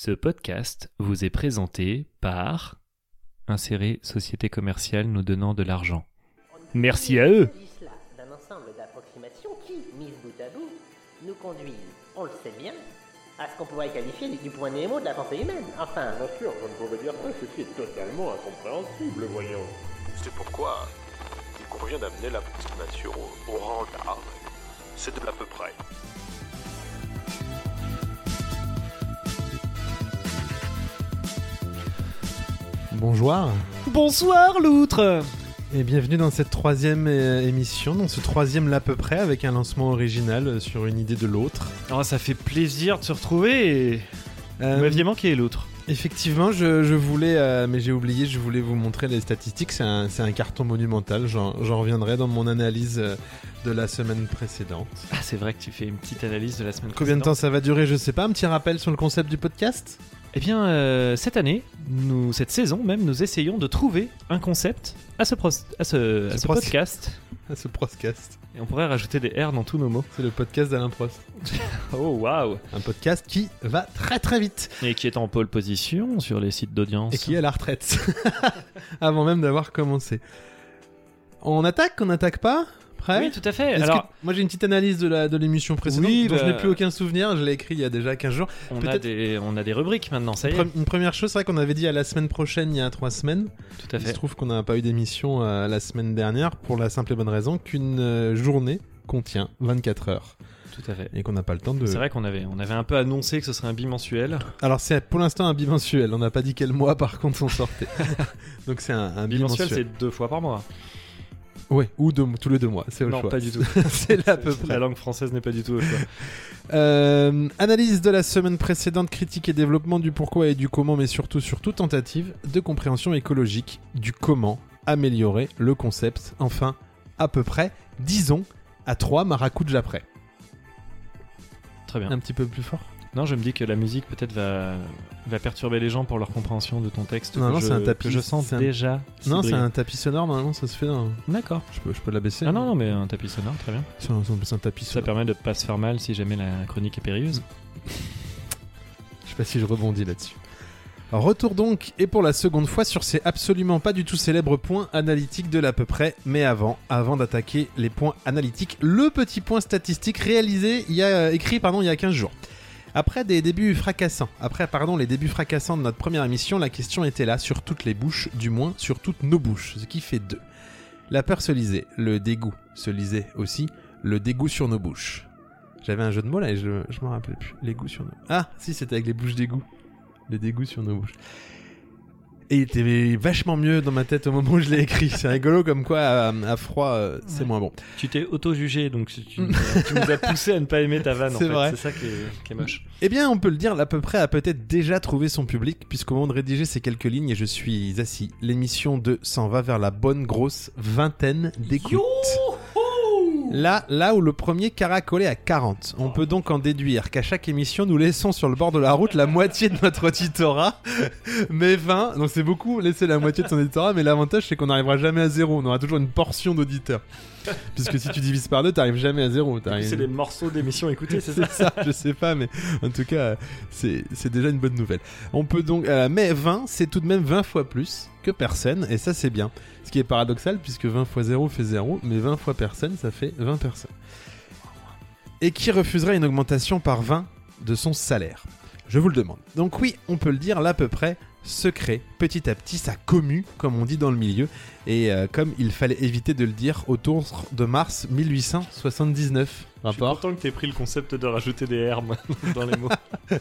Ce podcast vous est présenté par Insérer Société commerciale nous donnant de l'argent. Merci à eux. Cela d'un ensemble d'approximations qui, mises bout à bout, nous conduisent, on le sait bien, à ce qu'on pourrait qualifier du point Nemo de la pensée humaine. Enfin, Bien sûr, je ne pouvais dire ça, ceci est totalement incompréhensible, voyons. C'est pourquoi il convient d'amener l'approximation au, au rang d'art. C'est de l'à peu près. Bonjour Bonsoir l'outre et bienvenue dans cette troisième euh, émission, dans ce troisième l'à peu près avec un lancement original euh, sur une idée de l'autre. Oh, ça fait plaisir de se retrouver et... Euh, Vous m'aviez manqué l'autre. effectivement, je, je voulais, euh, mais j'ai oublié, je voulais vous montrer les statistiques. C'est un, carton monumental. J'en reviendrai dans mon analyse euh, de la semaine précédente. Ah, c'est vrai que tu fais une petite analyse de la semaine Combien de temps précédente. ça va durer Je sais pas. Un petit rappel sur le concept du podcast? Eh bien, euh, cette année, nous, cette saison même, nous essayons de trouver un concept à ce, pros- à ce, à Ce ce pros- podcast. Ah, Ce podcast. Et on pourrait rajouter des R dans tous nos mots. C'est le podcast d'Alain Prost. Oh, waouh Un podcast qui va très très vite Et qui est en pole position sur les sites d'audience. et qui est à la retraite. Avant même d'avoir commencé. On attaque On n'attaque pas? Prêt Oui, tout à fait. Alors, que- moi j'ai une petite analyse de la de l'émission précédente Oui, dont je bah- n'ai plus aucun souvenir, je l'ai écrit il y a déjà 15 jours. on a, des, on a des rubriques maintenant, ça y est. Une première chose, c'est vrai qu'on avait dit à la semaine prochaine il y a 3 semaines. Tout à Il se fait. trouve qu'on n'a pas eu d'émission euh, la semaine dernière pour la simple et bonne raison qu'une euh, journée contient 24 heures Tout à fait. et qu'on n'a pas le temps de. C'est vrai qu'on avait, on avait un peu annoncé que ce serait un bimensuel. Alors c'est pour l'instant un bimensuel, on n'a pas dit quel mois par contre on sortait. Donc c'est un, un Bimensuel, bimensuel. c'est deux fois par mois. Ouais, ou deux- tous les deux mois, c'est au Non, choix. pas du tout. c'est là à peu près. La langue française n'est pas du tout au choix. Euh, analyse de la semaine précédente, critique et développement du pourquoi et du comment, mais surtout, surtout tentative de compréhension écologique du comment améliorer le concept. Enfin, à peu près, disons, à 3 maracoujas près. Très bien. Un petit peu plus fort? Non, je me dis que la musique peut-être va, va perturber les gens pour leur compréhension de ton texte. Non, non, c'est un tapis. que je sens un- déjà. Non, c'est un tapis sonore, normalement ça se fait. dans- D'accord. Je peux, je peux l'abaisser Ah non, non, mais un tapis sonore, très bien. C'est un, tapis Ça sonore. permet de pas se faire mal si jamais la chronique est périlleuse. Je sais pas si je rebondis là-dessus. Retour donc, et pour la seconde fois, sur ces absolument pas du tout célèbres points analytiques de l'à peu près. Mais avant, avant d'attaquer les points analytiques, le petit point statistique réalisé, il y a, euh, écrit pardon, il y a 15 jours. Après des débuts fracassants, après pardon les débuts fracassants de notre première émission, la question était là sur toutes les bouches, du moins sur toutes nos bouches, ce qui fait deux. La peur se lisait, le dégoût se lisait aussi, le dégoût sur nos bouches. J'avais un jeu de mots là et je, je m'en rappelais plus. Les sur nos. Ah, si, c'était avec les bouches d'égout. Les dégoûts sur nos bouches. Et il était vachement mieux dans ma tête au moment où je l'ai écrit. C'est rigolo comme quoi à, à froid euh, c'est Ouais. moins bon. Tu t'es auto-jugé, donc tu, tu nous as- poussé à ne pas aimer ta vanne. en C'est vrai. C'est ça qui est, qui est moche. Eh bien, on peut le dire, à peu près a peut-être déjà trouvé son public, puisqu'au moment de rédiger ces quelques lignes, et je suis assis, l'émission 2 s'en va vers la bonne grosse vingtaine d'écoutes. Là, là où le premier caracolait à 40. On peut donc en déduire qu'à chaque émission, nous laissons sur le bord de la route la moitié de notre auditorat. Mais 20, donc c'est beaucoup laisser la moitié de son auditorat, mais l'avantage c'est qu'on n'arrivera jamais à zéro. On aura toujours une portion d'auditeurs. Puisque si tu divises par deux, t'arrives jamais à zéro. C'est les morceaux d'émissions écoutées, c'est c'est ça ça, je sais pas, mais en tout cas, c'est c'est déjà une bonne nouvelle. On peut donc, euh, mais 20, c'est tout de même 20 fois plus que personne, et ça c'est bien. Ce qui est paradoxal, puisque 20 fois 0 fait 0, mais 20 fois personne, ça fait 20 personnes. Et qui refuserait une augmentation par 20 de son salaire? Je vous le demande. Donc oui, on peut le dire, là à peu près, secret, petit à petit, ça commu, comme on dit dans le milieu, et euh, comme il fallait éviter de le dire autour de mars 1879. Je suis Rapport content que t'aies pris le concept de rajouter des hermes dans les mots.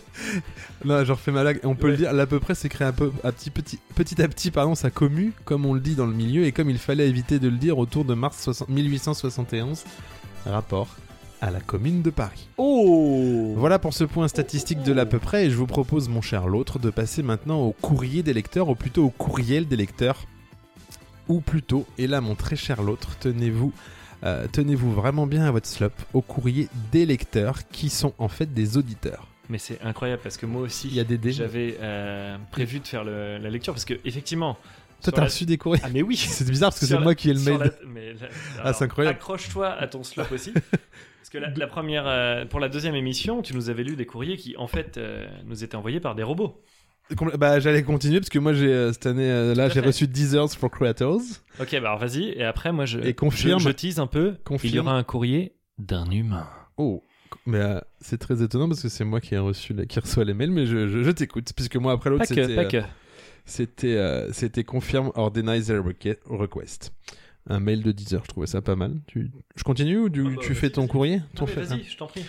Non, je refais ma blague. On peut Ouais. le dire, là, à peu près, c'est créé un peu, à petit, petit, petit à petit, pardon, ça commu, comme on le dit dans le milieu, et comme il fallait éviter de le dire autour de mars 60 1871, rapport à la commune de Paris. Oh Voilà pour ce point statistique de l'à peu près, et je vous propose, mon cher l'autre, de passer maintenant au courrier des lecteurs, ou plutôt au courriel des lecteurs, ou plutôt, et là, mon très cher l'autre, tenez-vous. Euh, tenez-vous vraiment bien à votre slop au courrier des lecteurs qui sont en fait des auditeurs. Mais c'est incroyable parce que moi aussi, Il y a des j'avais euh, prévu de faire le- la lecture parce que effectivement. Toi, t'as la- reçu des courriers Ah mais oui. C'est bizarre parce que c'est moi qui ai le mail. la- mais là- Ah, c'est incroyable. Accroche-toi à ton slop aussi. Parce que la, la première, euh, pour la deuxième émission, tu nous avais lu des courriers qui, en fait, euh, nous étaient envoyés par des robots. Bah, j'allais continuer parce que moi, j'ai euh, cette année, euh, là, j'ai reçu Deezers for Creators. Ok, bah alors vas-y. Et après, moi, je, Et confirme. je, je tease un peu. Confirme. Il y aura un courrier d'un humain. Oh, mais euh, c'est très étonnant parce que c'est moi qui ai reçu, la- qui reçoit les mails, mais je, je, je t'écoute puisque moi après l'autre c'était, c'était, c'était confirm or deny their reque- request. Un mail de 10 heures, je trouvais ça pas mal. Tu, je continue ou tu, Ah bah, tu fais ton courrier? Ton vas-y, je t'en prie.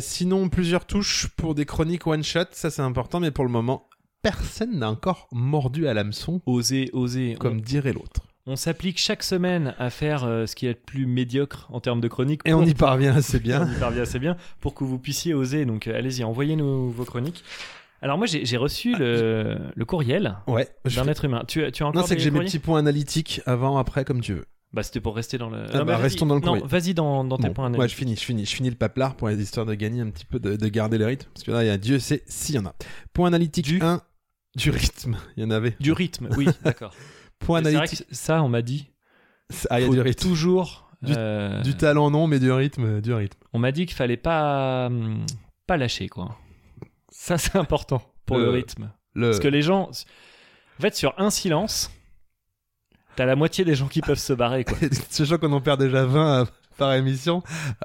Sinon, plusieurs touches pour des chroniques one shot, ça c'est important, mais pour le moment, personne n'a encore mordu à l'hameçon, Oser, oser. comme dirait l'autre. On, on s'applique chaque semaine à faire euh, ce qui est le plus médiocre en termes de chronique. Et on y parvient assez On bien. y parvient assez bien pour que vous puissiez oser. Donc euh, allez-y, envoyez-nous vos chroniques. Alors moi j'ai reçu le, le courriel Ouais. je d'un fais- être humain. Tu, tu as encore Non, c'est que j'ai mes petits points analytiques avant, après, comme tu veux. Bah c'était pour rester dans le. Ah Non, bah, restons dans le courrier. vas-y dans, dans tes Bon, points moi, je analytiques. finis, je finis, je finis le paplard pour histoire de gagner un petit peu, de, de garder le rythme. Parce que là, il y a Dieu sait s'il y en a. Point analytique Du- 1, du rythme. Il y en avait. Du rythme, oui, d'accord. Point analytique. que ça on m'a dit. Ah, il y a faut du rythme. Toujours. Du- euh, Du talent, non, mais du rythme, du rythme. on m'a dit qu'il fallait pas hum, pas lâcher quoi. Ça c'est important pour le Le- rythme. Le... Parce que les gens, en fait, sur un silence, t'as la moitié des gens qui peuvent se barrer, quoi. Sachant qu'on en perd déjà 20 à- par émission,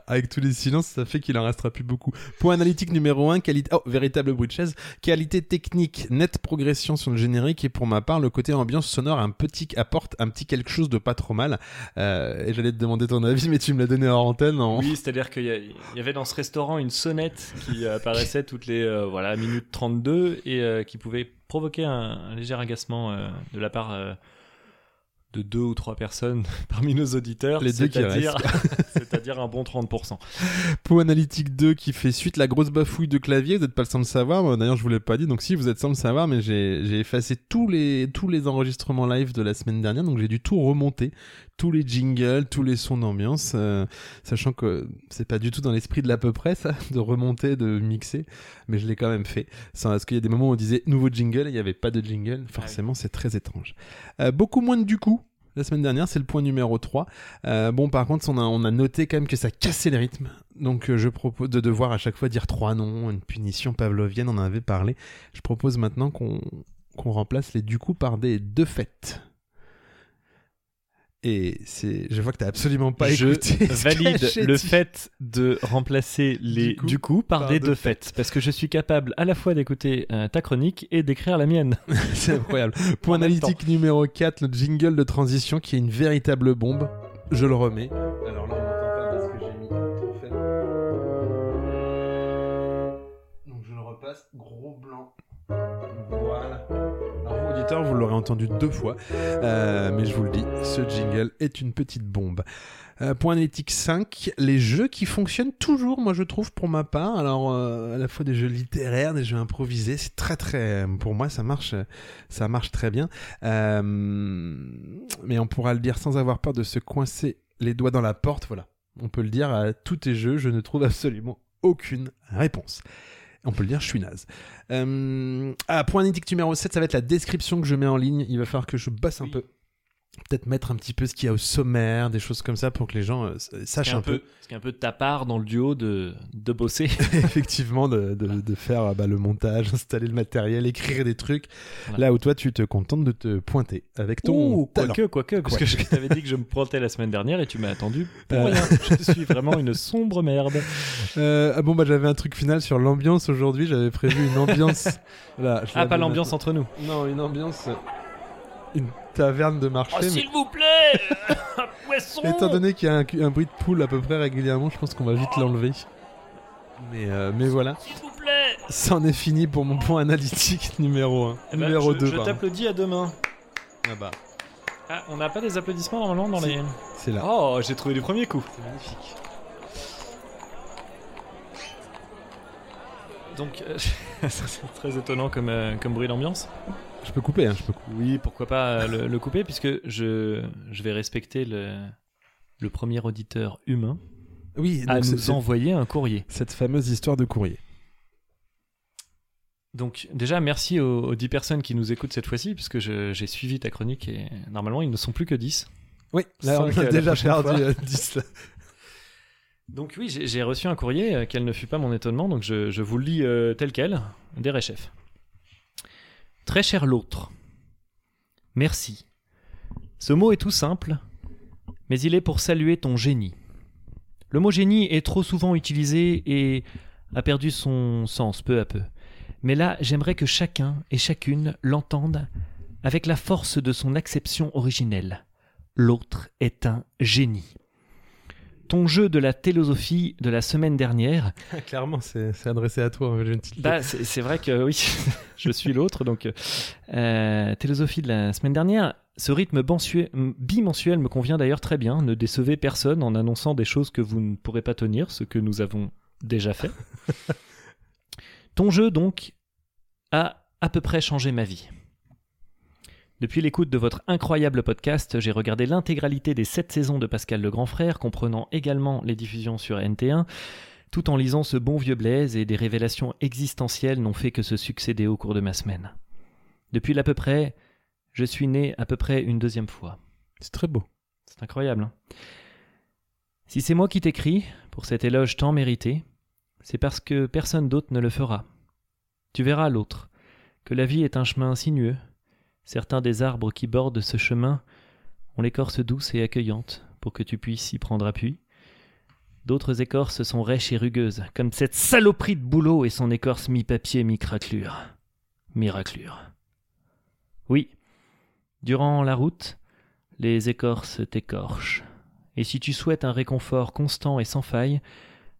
avec tous les silences, ça fait qu'il en restera plus beaucoup. Point analytique numéro 1, qualité... Oh, véritable bruit de chaise. Qualité technique, nette progression sur le générique, et pour ma part, le côté ambiance sonore un petit, apporte un petit quelque chose de pas trop mal. Euh, et j'allais te demander ton avis, mais tu me l'as donné hors antenne. En... Oui, c'est-à-dire qu'il y, avait dans ce restaurant une sonnette qui apparaissait toutes les euh, voilà minutes 32 et euh, qui pouvait provoquer un, léger agacement de la part de deux ou trois personnes parmi nos auditeurs. Les deux qui c'est-à-dire- C'est-à-dire un bon 30%. Point analytique 2 qui fait suite la grosse bafouille de clavier, vous n'êtes pas le sans le savoir, d'ailleurs je vous l'ai pas dit, donc si vous êtes sans le savoir, mais j'ai j'ai effacé tous les, tous les enregistrements live de la semaine dernière, donc j'ai dû tout remonter, tous les jingles, tous les sons d'ambiance, euh, sachant que c'est pas du tout dans l'esprit de l'à peu près ça, de remonter, de mixer, mais je l'ai quand même fait, Sans- parce qu'il y a des moments où on disait nouveau jingle et il n'y avait pas de jingle, forcément c'est très étrange. Euh, beaucoup moins de du coup. La semaine dernière, c'est le point numéro 3. Euh, bon, par contre, on a, on a noté quand même que ça cassait le rythme. Donc, euh, je propose de devoir à chaque fois dire trois noms, une punition pavlovienne, on en avait parlé. Je propose maintenant qu'on qu'on remplace les du coup par des de fait. Et c'est, je vois que t'as absolument pas Je écouté. ce valide le dit. fait de remplacer les Du coup, du coup par, par des de de fait parce que je suis capable à la fois d'écouter euh, ta chronique et d'écrire la mienne. C'est incroyable. Point analytique numéro 4, le jingle de transition qui est une véritable bombe. Je le remets. Alors là, vous l'aurez entendu deux fois. Euh, mais je vous le dis, ce jingle est une petite bombe. Euh, point analytique 5, les jeux qui fonctionnent toujours, moi je trouve pour ma part. Alors euh, à la fois des jeux littéraires, des jeux improvisés, c'est très très, pour moi ça marche, ça marche très bien. Mais on pourra le dire sans avoir peur de se coincer les doigts dans la porte. Voilà, on peut le dire à tous tes jeux, je ne trouve absolument aucune réponse. On peut le dire, je suis naze. Euh, ah, point analytique numéro 7, ça va être la description que je mets en ligne. Il va falloir que je bosse un Oui. peu. Peut-être mettre un petit peu ce qu'il y a au sommaire, des choses comme ça pour que les gens euh, sachent un peu, ce qui est un peu de ta part dans le duo de, de bosser. effectivement de, de- de faire ah bah, le montage, installer le matériel, écrire des trucs. Voilà. Là où toi tu te contentes de te pointer avec ton Ouh, talent. quoique, quoique, parce que je t'avais dit que je me pointais la semaine dernière et tu m'as attendu pour Euh. rien. Je suis vraiment une sombre merde. Euh, ah bon bah j'avais un truc final sur l'ambiance aujourd'hui, j'avais prévu une ambiance. Ah, pas l'ambiance entre nous. Non, une ambiance. Une taverne de marché. mais- Oh, vous plaît Un poisson Étant donné qu'il y a un, un bruit de poule à peu près régulièrement, je pense qu'on va vite l'enlever. Mais, euh, mais voilà, S'il vous plaît c'en est fini pour mon point analytique numéro 1. Eh ben, numéro je, 2, Je t'applaudis à demain. Ah bah, Ah, on n'a pas des applaudissements normalement dans Si. les. c'est là. Oh, j'ai trouvé du premier coup. C'est magnifique. Donc, euh, c'est très étonnant comme, euh, comme bruit d'ambiance. Je peux couper, hein, je peux couper. Oui, pourquoi pas euh, le, le couper, puisque je, je vais respecter le, le premier auditeur humain Oui, à nous envoyer un courrier. cette fameuse histoire de courrier. Donc, déjà, merci aux, aux 10 personnes qui nous écoutent cette fois-ci, puisque j'ai suivi ta chronique et normalement, ils ne sont plus que 10. Oui, là on euh, a déjà perdu fois. euh, 10 là. Donc oui, j'ai reçu un courrier, euh, quel ne fut pas mon étonnement, donc je, je vous le lis euh, tel quel, des réchefs. Très cher l'autre. Merci. Ce mot est tout simple, mais il est pour saluer ton génie. Le mot génie est trop souvent utilisé et a perdu son sens peu à peu. Mais là, j'aimerais que chacun et chacune l'entende avec la force de son acception originelle. L'autre est un génie. Ton jeu de la télosophie de la semaine dernière Clairement, c'est c'est adressé à toi. bah, c'est vrai que oui, je suis l'autre. Donc, euh, euh, de la semaine dernière. Ce rythme bimensuel me convient d'ailleurs très bien. Ne décevez personne en annonçant des choses que vous ne pourrez pas tenir, ce que nous avons déjà fait. Ton jeu, donc, a à peu près changé ma vie. Depuis l'écoute de votre incroyable podcast, j'ai regardé l'intégralité des sept saisons de Pascal le Grand Frère, comprenant également les diffusions sur NT1, tout en lisant ce bon vieux Blaise et des révélations existentielles n'ont fait que se succéder au cours de ma semaine. Depuis l'à peu près, je suis né à peu près une deuxième fois. C'est très beau. C'est incroyable. hein. si c'est moi qui t'écris, pour cet éloge tant mérité, c'est parce que personne d'autre ne le fera. Tu verras l'autre, que la vie est un chemin sinueux. Certains des arbres qui bordent ce chemin ont l'écorce douce et accueillante pour que tu puisses y prendre appui. D'autres écorces sont rêches et rugueuses, comme cette saloperie de boulot et son écorce mi-papier, mi-craquelure. Mi-raclure. Oui, durant la route, les écorces t'écorchent. Et si tu souhaites un réconfort constant et sans faille,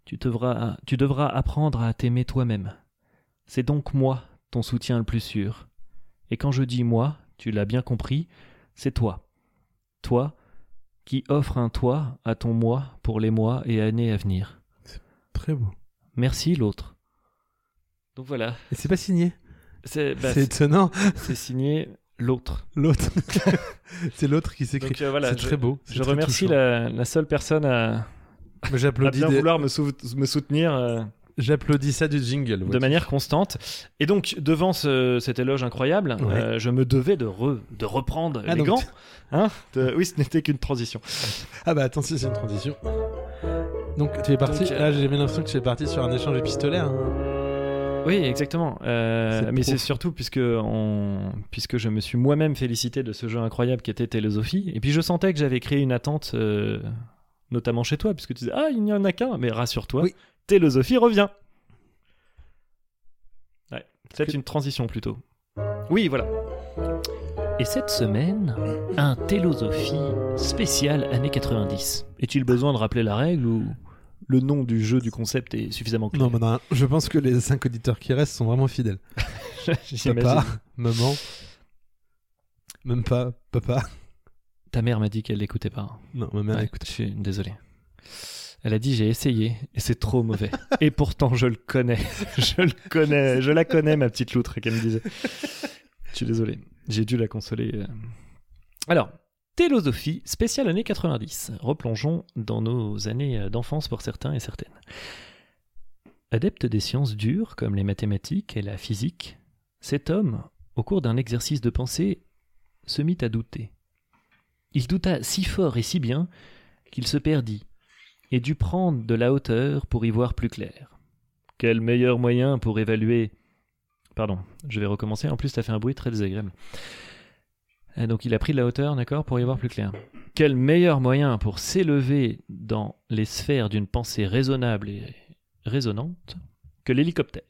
tu devras, tu devras apprendre à t'aimer toi-même. C'est donc moi, ton soutien le plus sûr. Et quand je dis moi, tu l'as bien compris, c'est toi. Toi qui offre un toit à ton moi pour les mois et années à venir. Très beau. Merci l'autre. Donc voilà, Et c'est pas signé. c'est bah, c'est étonnant. c'est signé l'autre. L'autre. c'est l'autre qui s'écrit. Euh, voilà, c'est très beau. c'est je très remercie la, la seule personne à, bien des- vouloir me, sou- me soutenir euh, J'applaudis ça du jingle. de manière constante. Et donc, devant ce- cet éloge incroyable, Ouais. euh, je me devais de, re- de reprendre Ah, les donc gants. Hein de- Oui, ce n'était qu'une transition. Ah bah attends, si, c'est une transition. Donc tu es parti. Donc, euh, Là, j'ai bien l'impression que tu es parti sur un échange épistolaire. hein. Oui, exactement. Euh, mais c'est surtout puisque, on- puisque je me suis moi-même félicité de ce jeu incroyable qui était Télésophie. Et puis je sentais que j'avais créé une attente, euh, notamment chez toi, puisque tu disais Ah, il n'y en a qu'un. Mais rassure-toi, Oui. Télésophie revient. Ouais, c'est Que- une transition plutôt. Oui, voilà. Et cette semaine, un Télosophie spécial années 90. Est-il besoin de rappeler la règle ou le nom du jeu, du concept est suffisamment clair? Non, mais non, je pense que les cinq auditeurs qui restent sont vraiment fidèles. Papa, maman, même pas papa. Ta mère m'a dit qu'elle l'écoutait pas. Non, ma mère Ouais, écoute. Je suis désolé. Elle a dit j'ai essayé et c'est trop mauvais. et pourtant je le connais. je le connais. Je la connais ma petite loutre qu'elle me disait. Je suis désolé. J'ai dû la consoler. euh. Alors, Télosophie, spéciale année 90. Replongeons dans nos années d'enfance pour certains et certaines. Adepte des sciences dures comme les mathématiques et la physique, cet homme, au cours d'un exercice de pensée, se mit à douter. Il douta si fort et si bien qu'il se perdit et dut prendre de la hauteur pour y voir plus clair. Quel meilleur moyen pour évaluer? Pardon, je vais recommencer. En plus, ça fait un bruit très désagréable. Donc, il a pris de la hauteur, d'accord, pour y voir plus clair. Quel meilleur moyen pour s'élever dans les sphères d'une pensée raisonnable et résonante que l'hélicoptère?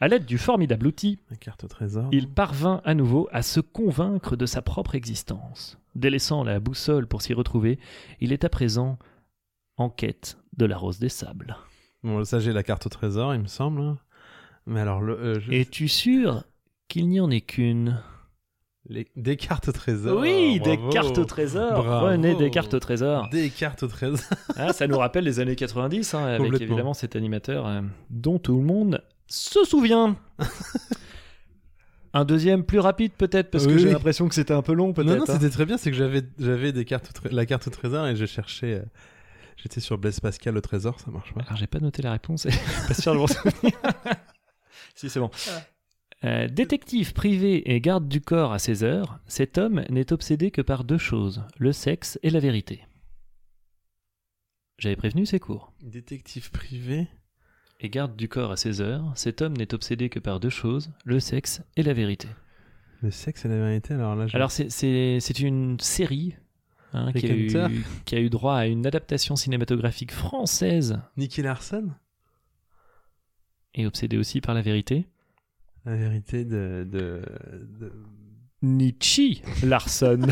À l'aide du formidable outil, La carte au trésor. il parvint à nouveau à se convaincre de sa propre existence. Délaissant la boussole pour s'y retrouver, il est à présent en quête de la rose des sables. Bon, ça j'ai la carte au trésor, il me semble. hein. Mais alors, le, euh, je- Es-tu sûr qu'il n'y en ait qu'une? Les- des cartes au trésor. Oui, des cartes au trésor. René des cartes au trésor. Des cartes au trésor. Ah, ça nous rappelle les années 90, hein, avec évidemment cet animateur euh, dont tout le monde se souvient. Un deuxième plus rapide peut-être, parce que j'ai oui. l'impression que c'était un peu long peut-être. Non, non, hein. c'était très bien, c'est que j'avais, j'avais des cartes la carte au trésor et je cherchais. J'étais sur Blaise Pascal au trésor, ça marche pas. Alors j'ai pas noté la réponse, pas sûr de m'en souvenir. si c'est bon. Euh, détective privé et garde du corps à 16 heures, cet homme n'est obsédé que par deux choses, le sexe et la vérité. J'avais prévenu, c'est court. Détective privé. Et garde du corps à 16 heures, cet homme n'est obsédé que par deux choses, le sexe et la vérité. Le sexe et la vérité. Alors là, je- Alors c'est- c'est c'est une série hein, qui, a eu, Hunter. qui a eu droit à une adaptation cinématographique française Nicky Larson. et obsédé aussi par la vérité. La vérité de. de, de- Nietzsche Larson.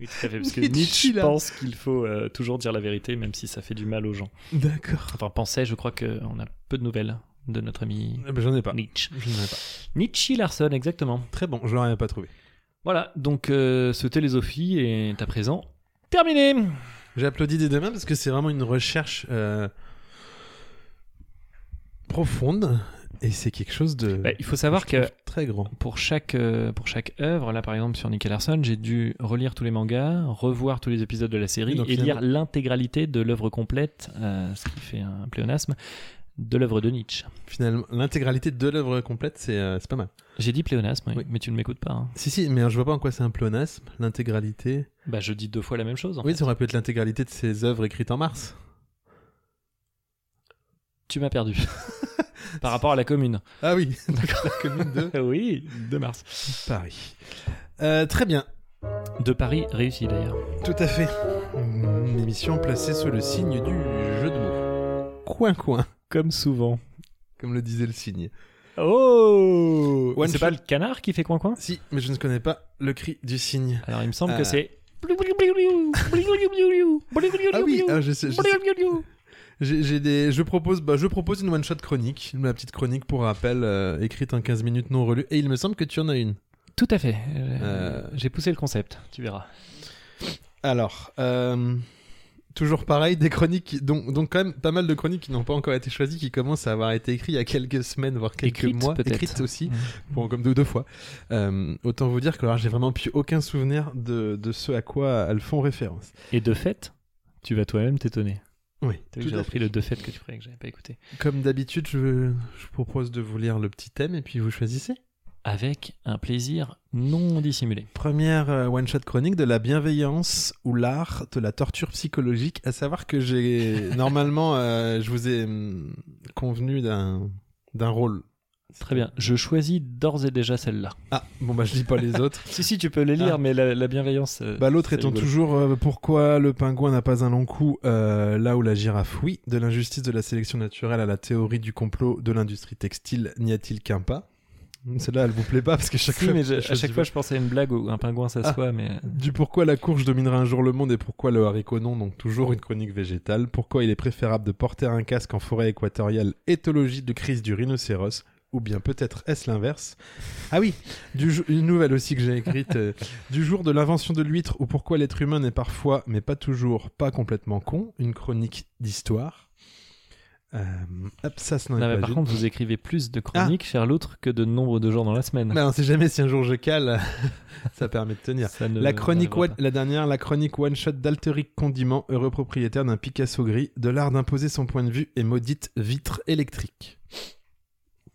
oui, tout à fait, parce que Nietzsche, pense qu'il faut euh, toujours dire la vérité, même si ça fait du mal aux gens. D'accord. Enfin, pensait, je crois qu'on a peu de nouvelles de notre ami Eh ben, J'en ai pas. Nietzsche. Je n'en ai pas. Nietzsche Larson, exactement. Très bon, je l'aurais pas trouvé. Voilà, donc euh, ce Télésophie est à présent terminé. J'ai applaudi des deux mains parce que c'est vraiment une recherche euh, profonde et c'est quelque chose de Bah, il faut savoir que très grand. pour chaque, euh, pour chaque œuvre, là par exemple sur Nicky Larson, j'ai dû relire tous les mangas, revoir tous les épisodes de la série Oui, et lire l'intégralité de l'œuvre complète, ce qui fait un pléonasme, de l'œuvre de Nietzsche. Finalement, l'intégralité de l'œuvre complète, c'est euh, c'est pas mal. J'ai dit pléonasme, oui, Oui. mais tu ne m'écoutes pas. hein. Si si, mais je vois pas en quoi c'est un pléonasme. L'intégralité. Bah je dis deux fois la même chose. en Oui, fait. ça aurait pu être l'intégralité de ses œuvres écrites en mars. Tu m'as perdu. Par rapport à la commune. Ah oui, d'accord. La commune de oui, de mars. Paris. Euh, très bien, De Paris réussi d'ailleurs. tout à fait. Une émission placée sous le signe du jeu de mots. Coin coin, Comme souvent. comme le disait le signe. Oh C'est pas le canard qui fait coin coin Si, mais je ne connais pas le cri du cygne. Alors il me semble Euh. que c'est. Ah oui, ah, je sais, je sais. J'ai j'ai des, je propose, bah, je propose une one shot chronique, ma petite chronique pour rappel, euh, écrite en 15 minutes non relue. Et il me semble que tu en as une. Tout à fait. Euh, Euh. J'ai poussé le concept, tu verras. Alors, euh, toujours pareil, des chroniques, qui- donc, donc quand même pas mal de chroniques qui n'ont pas encore été choisies, qui commencent à avoir été écrites il y a quelques semaines, voire quelques Écrites, mois, écrites aussi, Mm. bon, comme deux, deux fois. Euh, autant vous dire que alors j'ai vraiment plus aucun souvenir de, de ce à quoi elles font référence. Et de fait, tu vas toi-même t'étonner. Oui, j'ai fait. le de fait que tu croyais que j'avais pas écouté. Comme d'habitude, je, je propose de vous lire le petit thème et puis vous choisissez. Avec un plaisir non dissimulé. Première euh, one-shot chronique de la bienveillance ou l'art de la torture psychologique. À savoir que j'ai normalement, euh, je vous ai hum, convenu d'un d'un rôle. Très bien. Je choisis d'ores et déjà celle-là. Ah bon bah je dis pas les autres. Si, si, tu peux les lire, Ah. mais la, la bienveillance. euh, Bah l'autre c'est étant rigolo. toujours euh, pourquoi le pingouin n'a pas un long cou euh, là où la girafe oui. De l'injustice de la sélection naturelle à la théorie du complot de l'industrie textile n'y a-t-il qu'un pas? Celle-là elle vous plaît pas parce que chaque Si, fois mais je- à chaque fois, je pensais à une blague où un pingouin s'assoit, mais. Du pourquoi la courge dominera un jour le monde et pourquoi le haricot non, donc toujours une chronique végétale. Pourquoi il est préférable de porter un casque en forêt équatoriale, éthologie de crise du rhinocéros. Ou bien peut-être est-ce l'inverse? Ah oui, du une nouvelle aussi que j'ai écrite. euh, du jour de l'invention de l'huître ou pourquoi l'être humain n'est parfois, mais pas toujours, pas complètement con. Une chronique d'histoire. Euh, hop, ça, ce n'en est Non, mais pas par une. contre, vous écrivez plus de chroniques, cher l'autre, que de nombre de jours dans la semaine. Bah, on sait jamais si un jour je cale, ça permet de tenir. Ça ne- La chronique one- la dernière, la chronique one shot d'Alteric Condiment, heureux propriétaire d'un Picasso gris, de l'art d'imposer son point de vue et maudite vitre électrique.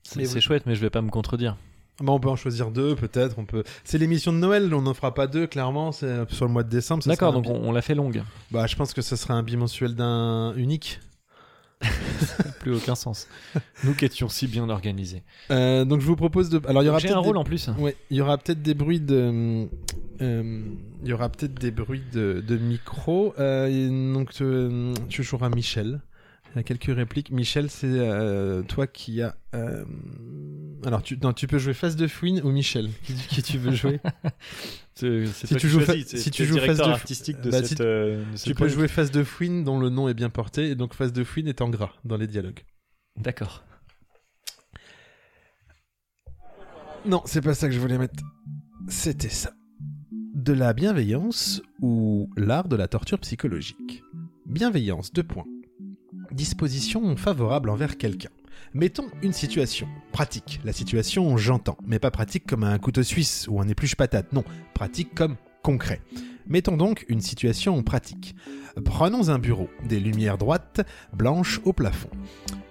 C'est Mais c'est oui. chouette, mais je vais pas me contredire. Bon, on peut en choisir deux, peut-être. On peut. C'est l'émission de Noël, on n'en fera pas deux, clairement. C'est sur le mois de décembre. ça D'accord, sera un donc bi- on, on l'a fait longue. Bah, je pense que ce sera un bimensuel d'un unique. Plus aucun sens. Nous qui étions si bien organisés. Euh, donc je vous propose de. Alors il y aura J'ai peut-être un des- rôle en plus. Ouais, il y aura peut-être des bruits de. euh, il y aura peut-être des bruits de, de micro. Euh, donc euh, tu joueras Michel. Quelques répliques. Michel, c'est euh, toi qui as. euh, Alors tu, non, tu peux jouer face de fouine ou Michel? Qui, qui tu veux jouer? C'est Si toi tu joues choisis, fa- c'est- si tu joues face de- artistique de Bah, cette, si- euh, de cette tu peux jouer face de fouine dont le nom est bien porté et donc face de fouine est en gras dans les dialogues. D'accord. Non, c'est pas ça que je voulais mettre. C'était ça. De la bienveillance ou l'art de la torture psychologique? Bienveillance, deux points. Disposition favorable envers quelqu'un. Mettons une situation pratique. La situation, j'entends, mais pas pratique comme un couteau suisse ou un épluche patate. Non, pratique comme concret. Mettons donc une situation pratique. Prenons un bureau, des lumières droites, blanches au plafond.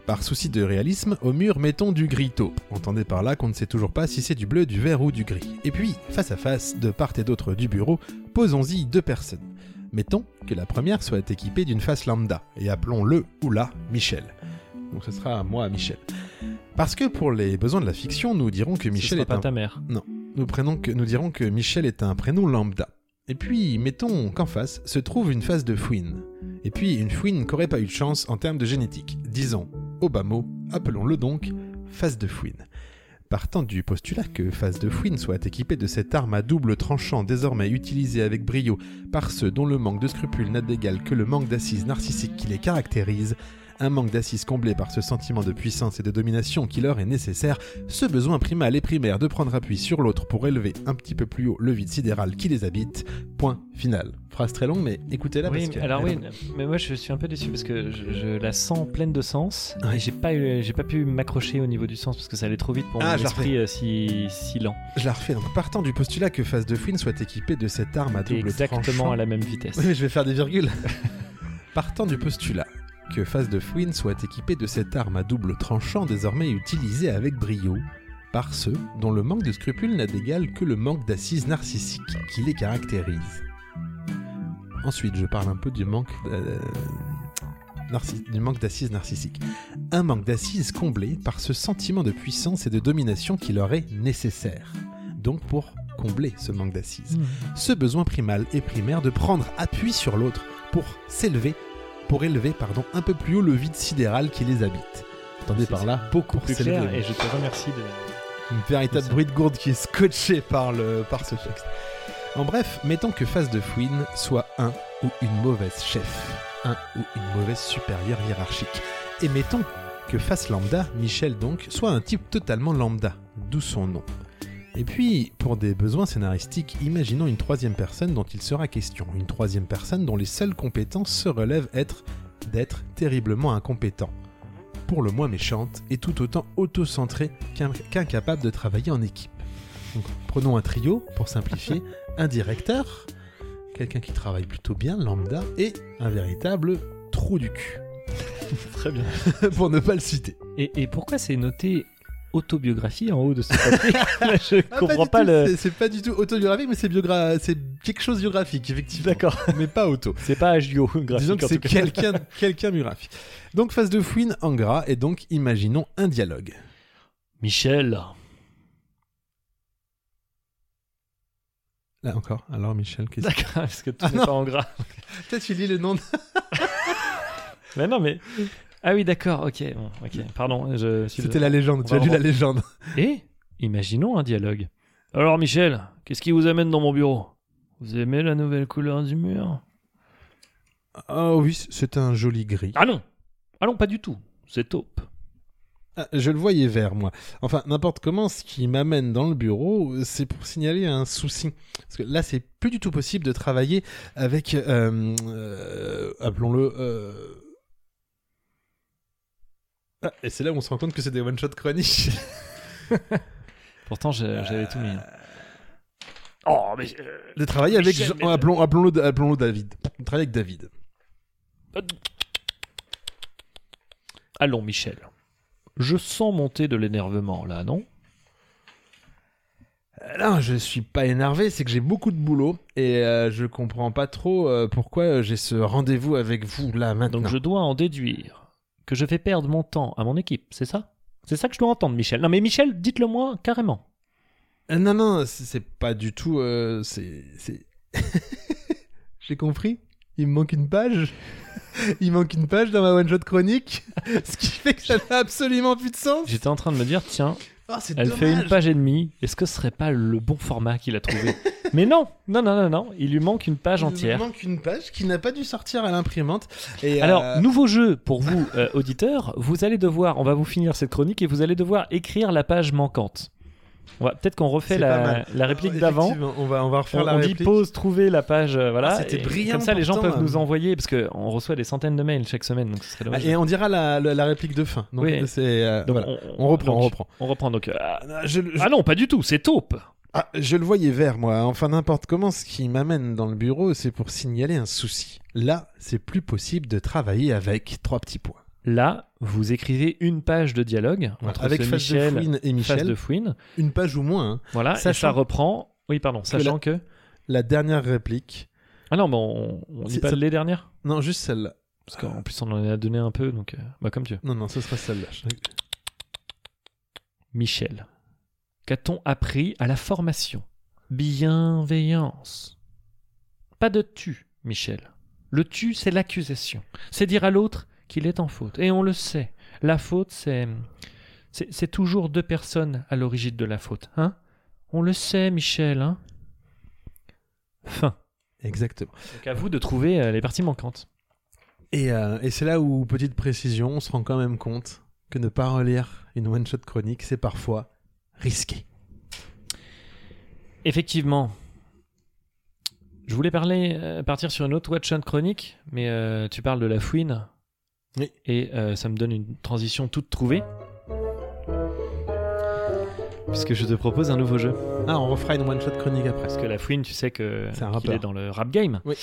Par souci de réalisme, au mur, mettons du gris taupe. Entendez par là qu'on ne sait toujours pas si c'est du bleu, du vert ou du gris. Et puis, face à face, de part et d'autre du bureau, posons-y deux personnes. Mettons que la première soit équipée d'une face lambda, et appelons-le ou la Michel. Donc ce sera moi Michel. Parce que pour les besoins de la fiction, nous dirons que Ce Michel sera est pas un ta mère. nous, prenons que, nous dirons que Michel est un prénom lambda. Et puis, mettons qu'en face se trouve une phase de fouine. Et puis, une fouine qu'aurait pas eu de chance en termes de génétique. Disons, au bas mot, appelons-le donc phase de fouine. Partant du postulat que phase de fouine soit équipée de cette arme à double tranchant désormais utilisée avec brio par ceux dont le manque de scrupules n'a d'égal que le manque d'assises narcissiques qui les caractérise, un manque d'assises comblé par ce sentiment de puissance et de domination qui leur est nécessaire, ce besoin primal et primaire de prendre appui sur l'autre pour élever un petit peu plus haut le vide sidéral qui les habite. Point final. Phrase très longue, mais écoutez-la Oui, parce que- alors oui, mais moi je suis un peu déçu parce que je, je la sens pleine de sens Ouais. et j'ai pas j'ai pas pu m'accrocher au niveau du sens parce que ça allait trop vite pour Ah, mon esprit euh, si, si lent. Je la refais donc. Partant du postulat que phase de fouine soit équipée de cette arme à double exactement tranchant. à la même vitesse. Oui, mais je vais faire des virgules. Partant du postulat que phase de fouine soit équipée de cette arme à double tranchant désormais utilisée avec brio par ceux dont le manque de scrupules n'a d'égal que le manque d'assises narcissiques qui les caractérise. Ensuite, je parle un peu du manque euh, du manque d'assises narcissiques. Un manque d'assises comblé par ce sentiment de puissance et de domination qui leur est nécessaire. Donc pour combler ce manque d'assises Hmm. ce besoin primal et primaire de prendre appui sur l'autre pour s'élever, pour élever pardon, un peu plus haut le vide sidéral qui les habite. Entendez C'est- par là beaucoup plus clair et je te remercie de. Un véritable bruit de gourde qui est scotché par, le, par ce texte. En bref, mettons que Phase de Fouine soit un ou une mauvaise chef, un ou une mauvaise supérieure hiérarchique. Et mettons que Face Lambda, Michel donc, soit un type totalement lambda, d'où son nom. Et puis, pour des besoins scénaristiques, imaginons une troisième personne dont il sera question, une troisième personne dont les seules compétences se relèvent être d'être terriblement incompétent pour le moins méchante et tout autant auto-centrée qu'in- qu'incapable de travailler en équipe. Donc, prenons un trio, pour simplifier, un directeur, quelqu'un qui travaille plutôt bien, lambda, et un véritable trou du cul, Très bien. pour ne pas le citer. Et, et pourquoi c'est noté autobiographie en haut de ce papier Là, Je Ah, comprends pas tout, le. c'est- pas du tout autobiographique, mais c'est biogra... c'est quelque chose biographique, effectivement. D'accord. Mais pas auto. C'est pas HDO graphique. Disons que c'est quelqu'un quelqu'un biographique. Donc, phase de fouine en gras, et donc imaginons un dialogue. Michel. Là encore, alors Michel, qu'est-ce que... D'accord, parce que tout Ah n'est pas en gras. Peut-être tu lis le nom de... Mais non, mais. Ah oui, d'accord, ok. bon, ok. Pardon, je suis. C'était la légende, tu as lu la légende. Et imaginons un dialogue. Alors, Michel, qu'est-ce qui vous amène dans mon bureau? Vous aimez la nouvelle couleur du mur? Ah oui, c'est un joli gris. Ah non Ah non, pas du tout. C'est taupe. Ah, je le voyais vert, moi. Enfin, n'importe comment, ce qui m'amène dans le bureau, c'est pour signaler un souci. Parce que là, c'est plus du tout possible de travailler avec, euh, euh, appelons-le... euh, Ah, et c'est là où on se rend compte que c'est des one-shot chroniques. Pourtant, j'avais tout mis. Oh, mais. euh, de travailler avec... Michel, Jean- mais- Appelons, appelons-le appelons David. De travailler avec David. Allons, Michel. Je sens monter de l'énervement, là, non? Euh, Là, je suis pas énervé, c'est que j'ai beaucoup de boulot et euh, je comprends pas trop euh, pourquoi j'ai ce rendez-vous avec vous là maintenant. Donc je dois en déduire que je fais perdre mon temps à mon équipe, c'est ça? C'est ça que je dois entendre, Michel. Non, mais Michel, dites-le moi carrément. Euh, non, non, c'est pas du tout. euh, c'est. c'est- J'ai compris. Il me manque une page. Il manque une page dans ma one-shot chronique. Ce qui fait que ça n'a absolument plus de sens. J'étais en train de me dire, tiens, Oh, elle fait une page et demie. Est-ce que ce serait pas le bon format qu'il a trouvé Mais non, non, non, non, non. Il lui manque une page Il entière. me manque une page qui n'a pas dû sortir à l'imprimante. Et, Alors, euh, nouveau jeu pour vous, euh, auditeurs. Vous allez devoir, on va vous finir cette chronique et vous allez devoir écrire la page manquante. On va- Peut-être qu'on refait la, réplique d'avant. On va, on va refaire On, la on dit pause, trouver la page, euh, voilà. Ah, c'était brillant Comme ça, les gens peuvent nous euh. envoyer, parce qu'on reçoit des centaines de mails chaque semaine, donc ce serait Ah, et on dira la, la- la réplique de fin. Donc, Oui. c'est. euh, Donc, voilà. On reprend, donc, on reprend. On reprend, donc. euh, ah, Je, je- ah non, pas du tout, c'est taupe. Ah, je le voyais vert, moi. Enfin, n'importe comment, ce qui m'amène dans le bureau, c'est pour signaler un souci. Là, c'est plus possible de travailler avec trois petits points. Là, vous écrivez une page de dialogue entre avec ce face Michel, de Fouine et face Michel, de Fouine. une page ou moins. hein. Voilà, et Sachant- ça reprend. Oui, pardon, sachant que. La dernière réplique, Ah non, bon, on, on dit pas ça- les dernières Non, juste celle-là. Parce qu'en plus, on en a donné un peu, donc euh, bah, comme tu veux. Non, non, ce sera celle-là. Michel. Qu'a-t-on appris à la formation? Bienveillance. Pas de tu, Michel. Le tu, c'est l'accusation. C'est dire à l'autre qu'il est en faute. Et on le sait. La faute, c'est. C'est toujours deux personnes à l'origine de la faute. Hein On le sait, Michel. Hein fin. Exactement. Donc à vous de trouver euh, les parties manquantes. Et, euh, et c'est là où, petite précision, on se rend quand même compte que ne pas relire une one-shot chronique, c'est parfois risqué. Effectivement. Je voulais parler, euh, partir sur une autre watch chronique, mais euh, tu parles de la fouine. Oui. Et euh, ça me donne une transition toute trouvée. Puisque je te propose un nouveau jeu. Ah, on refera une one-shot chronique après. Parce que la fouine, tu sais que C'est un qu'il rappeur. est dans le rap game. Oui.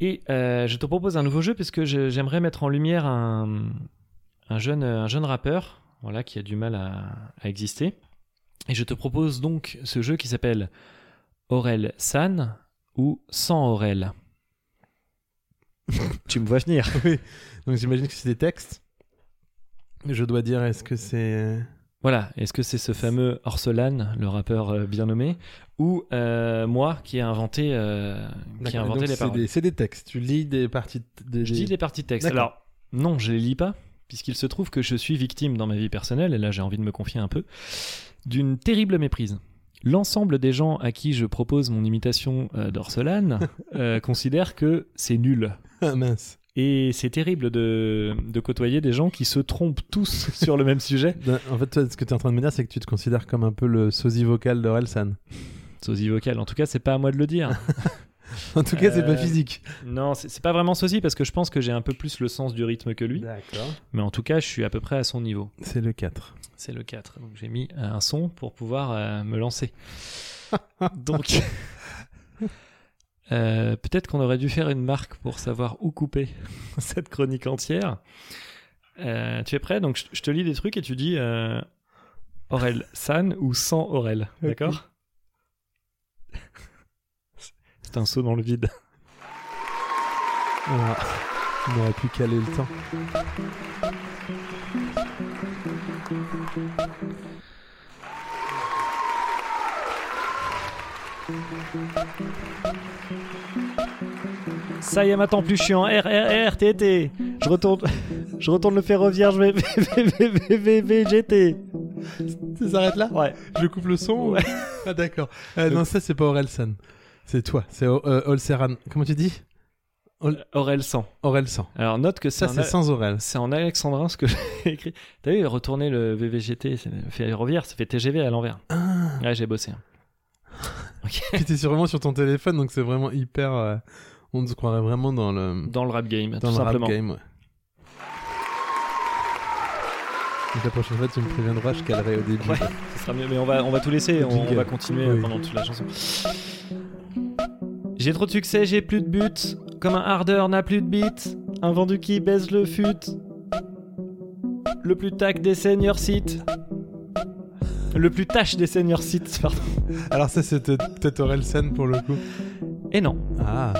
Et euh, je te propose un nouveau jeu parce que je- j'aimerais mettre en lumière un, un jeune, un jeune rappeur voilà, qui a du mal à, à exister. Et je te propose donc ce jeu qui s'appelle Aurel San ou Sans Aurel. tu me vois venir. oui. Donc j'imagine que c'est des textes. Je dois dire, est-ce que c'est... Voilà, est-ce que c'est ce fameux Orsolan, le rappeur euh, bien nommé, ou euh, moi qui ai inventé, euh, qui ai inventé les paroles? des, c'est des textes. Tu lis des parties... de- des- Je dis les parties de texte. Alors, non, je les lis pas, puisqu'il se trouve que je suis victime dans ma vie personnelle, et là j'ai envie de me confier un peu, d'une terrible méprise. L'ensemble des gens à qui je propose mon imitation euh, d'Orsolan considèrent que c'est nul. Ah mince. Et c'est terrible de, de côtoyer des gens qui se trompent tous sur le même sujet. Ben, En fait, toi, ce que tu es en train de me dire, c'est que tu te considères comme un peu le sosie vocal de Relsan. Sosie vocal, en tout cas, c'est pas à moi de le dire. En tout cas, c'est Euh, pas physique. Non, c'est c'est pas vraiment sosie parce que je pense que j'ai un peu plus le sens du rythme que lui. D'accord. Mais en tout cas, je suis à peu près à son niveau. C'est le 4. C'est le 4. Donc j'ai mis un son pour pouvoir euh, me lancer. Donc euh, peut-être qu'on aurait dû faire une marque pour savoir où couper cette chronique entière. Euh, tu es prêt? Donc je, je te lis des trucs et tu dis euh, Aurel San ou sans Aurel. D'accord? C'est un saut dans le vide. On aurait pu caler le temps. Ça y est, maintenant plus je suis en RRRTT. Je retourne, je retourne le ferroviaire, je vais VVVVGT. Ça s'arrête là Ouais. Je coupe le son ou- Ouais. Ah d'accord. Euh, non, ça c'est pas Orelsan. C'est toi. C'est euh, Olseran. Comment tu dis 100. Orelsan. Alors note que Ça c'est sans Aurel. c'est en alexandrin ce que j'ai écrit. T'as vu, retourner le VVGT, ferroviaire, ça fait TGV à l'envers. Ah. Ouais, j'ai bossé. hein. Puis t'es vraiment sur ton téléphone, donc c'est vraiment hyper. euh, on se croirait vraiment dans le Dans le rap game, dans tout le simplement. rap game. Ouais. Donc la prochaine fois, tu me préviendras, je calerai au début. Ouais. Ce sera mieux, mais on va, on va tout laisser, on, on va continuer Oui. pendant toute la chanson. J'ai trop de succès, j'ai plus de buts. Comme un harder n'a plus de beat. Un vendu qui baise le fut. Le plus tac des seniors sites. Le plus tâche des seniors sites, pardon. Alors ça, c'était peut-être Orelsan pour le coup. Et non, Ah,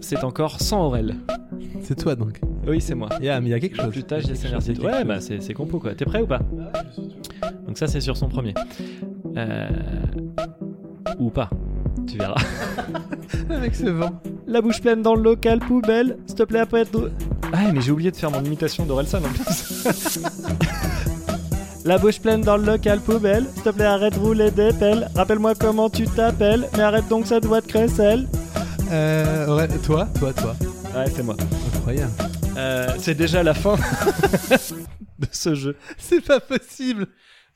c'est encore sans Aurel. c'est toi donc. Oui, c'est moi. Yeah, mais il y a quelque Le chose. plus tâche des y sites. Ouais, chose. bah c'est c'est compo quoi. T'es prêt ou pas Donc ça, c'est sur son premier. Euh... Ou pas. Tu verras. Avec ce vent. La bouche pleine dans le local poubelle. S'il te plaît, après être. Ah, mais j'ai oublié de faire mon imitation d'Orelsan en plus. La bouche pleine dans le local poubelle. S'il te plaît, arrête de rouler des pelles. Rappelle-moi comment tu t'appelles. Mais arrête donc cette voix de crécelle. Euh, Aurel- toi, toi, toi. Ouais, c'est moi. Incroyable. Euh, c'est déjà la fin de ce jeu. C'est pas possible.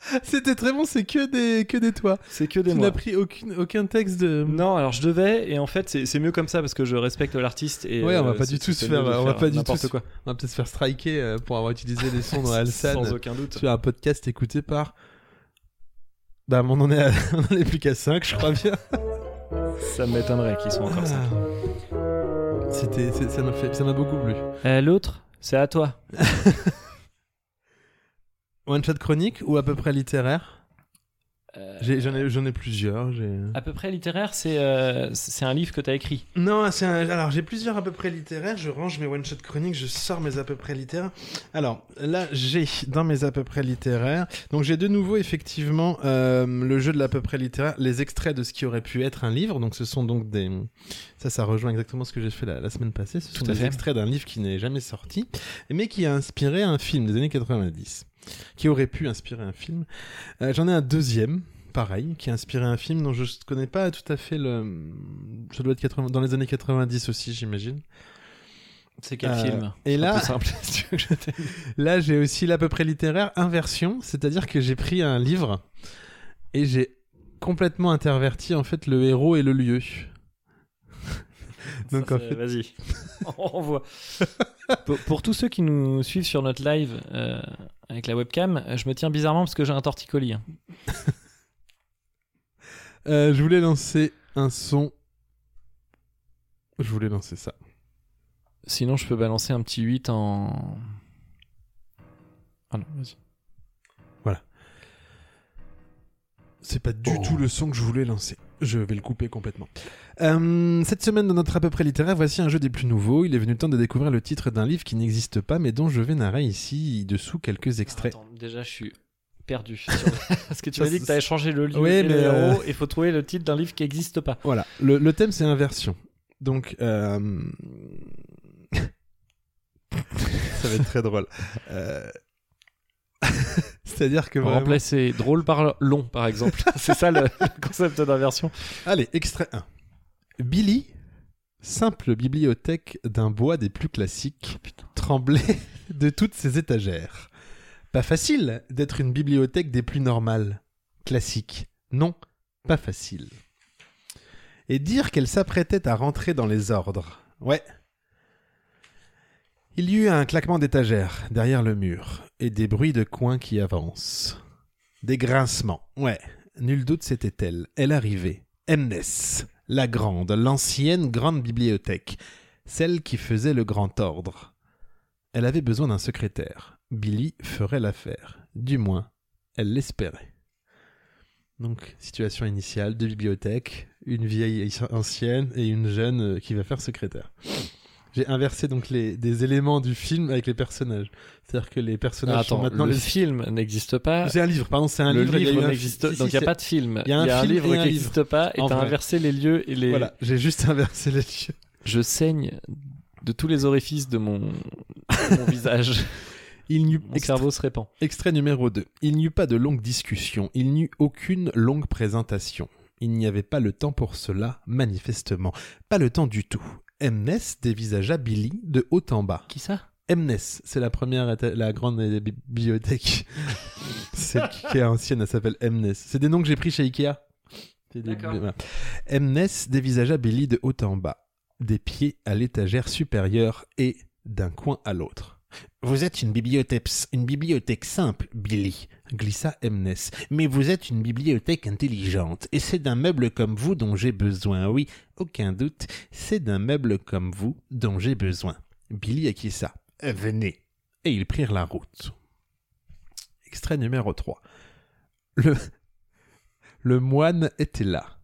C'était très bon, c'est que des, que des toi. C'est que des Tu mois. n'as pris aucune, aucun texte de. Non, alors je devais, et en fait, c'est mieux comme ça parce que je respecte l'artiste. et Ouais, on va euh, pas du tout se faire- on va pas du tout quoi. On va peut-être se faire striker euh, pour avoir utilisé les sons dans Alsan. Sans aucun doute. Tu as un podcast écouté par. Bah, on en est, à- on en est plus qu'à 5, je crois bien. Ça m'étonnerait qu'ils soient encore ça. Ah. C'était, ça m'a fait, ça m'a beaucoup plu. Euh, L'autre, c'est à toi. One shot chronique ou à peu près littéraire Euh, J'en ai, plusieurs. À peu près littéraire, c'est euh, un livre que tu as écrit. Non, c'est alors j'ai plusieurs à peu près littéraires. Je range mes one-shot chroniques, je sors mes à peu près littéraires. Alors là, j'ai dans mes à peu près littéraires. Donc j'ai de nouveau effectivement euh, le jeu de l'à peu près littéraire, les extraits de ce qui aurait pu être un livre. Donc ce sont donc des. Ça, ça rejoint exactement ce que j'ai fait la, la semaine passée. Ce sont des fait. extraits d'un livre qui n'est jamais sorti, mais qui a inspiré un film des années 90. Qui aurait pu inspirer un film. Euh, J'en ai un deuxième pareil, qui a inspiré un film dont je ne connais pas tout à fait le. Ça doit être 80 dans les années 90 aussi, j'imagine. C'est quel Euh, film? et là- plus simple, si tu veux que je t'aide. Là, j'ai aussi l'à peu près littéraire inversion, c'est-à-dire que j'ai pris un livre et j'ai complètement interverti en fait le héros et le lieu. Donc Ça, en c'est- fait, Vas-y, on voit. pour, pour tous ceux qui nous suivent sur notre live euh, avec la webcam, je me tiens bizarrement parce que j'ai un torticolis. hein. euh, je voulais lancer un son. Je voulais lancer ça. Sinon, je peux balancer un petit 8 en. Ah non, vas-y. C'est pas du Oh. tout le son que je voulais lancer. Je vais le couper complètement. Euh, cette semaine, dans notre à peu près littéraire, voici un jeu des plus nouveaux. Il est venu le temps de découvrir le titre d'un livre qui n'existe pas, mais dont je vais narrer ici dessous quelques extraits. Attends, déjà, je suis perdu. sur- Parce que tu m'as dit que tu avais changé le livre Ouais, et le mais, euh, héros. Il faut trouver le titre d'un livre qui n'existe pas. Voilà, le, le thème c'est inversion. Donc, euh... ça va être très drôle. Euh, C'est-à-dire que vraiment... remplacer drôle par long, par exemple. C'est ça le, le concept d'inversion. Allez, extrait 1. Billy, simple bibliothèque d'un bois des plus classiques, tremblait de toutes ses étagères. Pas facile d'être une bibliothèque des plus normales. Classiques. Non, pas facile. Et dire qu'elle s'apprêtait à rentrer dans les ordres. Ouais. Il y eut un claquement d'étagères derrière le mur et des bruits de coins qui avancent. Des grincements. Ouais, nul doute c'était elle. Elle arrivait. Mness, la grande, l'ancienne grande bibliothèque, celle qui faisait le grand ordre. Elle avait besoin d'un secrétaire. Billy ferait l'affaire. Du moins, elle l'espérait. Donc, situation initiale, deux bibliothèques, une vieille ancienne et une jeune euh, qui va faire secrétaire. J'ai inversé donc les, des éléments du film avec les personnages. C'est-à-dire que les personnages Ah, sont maintenant le les... film n'existe pas. C'est un livre, pardon, c'est un le livre. y a livre un- n'existe si, si, donc il n'y a pas de film. il y a un livre et un qui livre. n'existe pas et t'as inversé les lieux et les. Voilà, j'ai juste inversé les lieux. Je saigne de tous les orifices de mon, de mon visage. Il n'y Mon cerveau se répand. extrait numéro 2. Il n'y eut pas de longue discussion, il n'y eut aucune longue présentation. Il n'y avait pas le temps pour cela, manifestement. Pas le temps du tout. Mness dévisagea Billy de haut en bas. Qui ça? Mness, c'est la première, la grande bi- bibliothèque. Celle qui est ancienne, elle s'appelle Mness. C'est des noms que j'ai pris chez Ikea. Des- D'accord. voilà. Mness dévisagea Billy de haut en bas, des pieds à l'étagère supérieure et d'un coin à l'autre. Vous êtes une bibliothèque, une bibliothèque simple, Billy, glissa Mness. Mais vous êtes une bibliothèque intelligente, et c'est d'un meuble comme vous dont j'ai besoin. Oui, aucun doute, c'est d'un meuble comme vous dont j'ai besoin. Billy acquiesça. Euh, Venez. Et ils prirent la route. Extrait numéro 3. Le, le moine était là,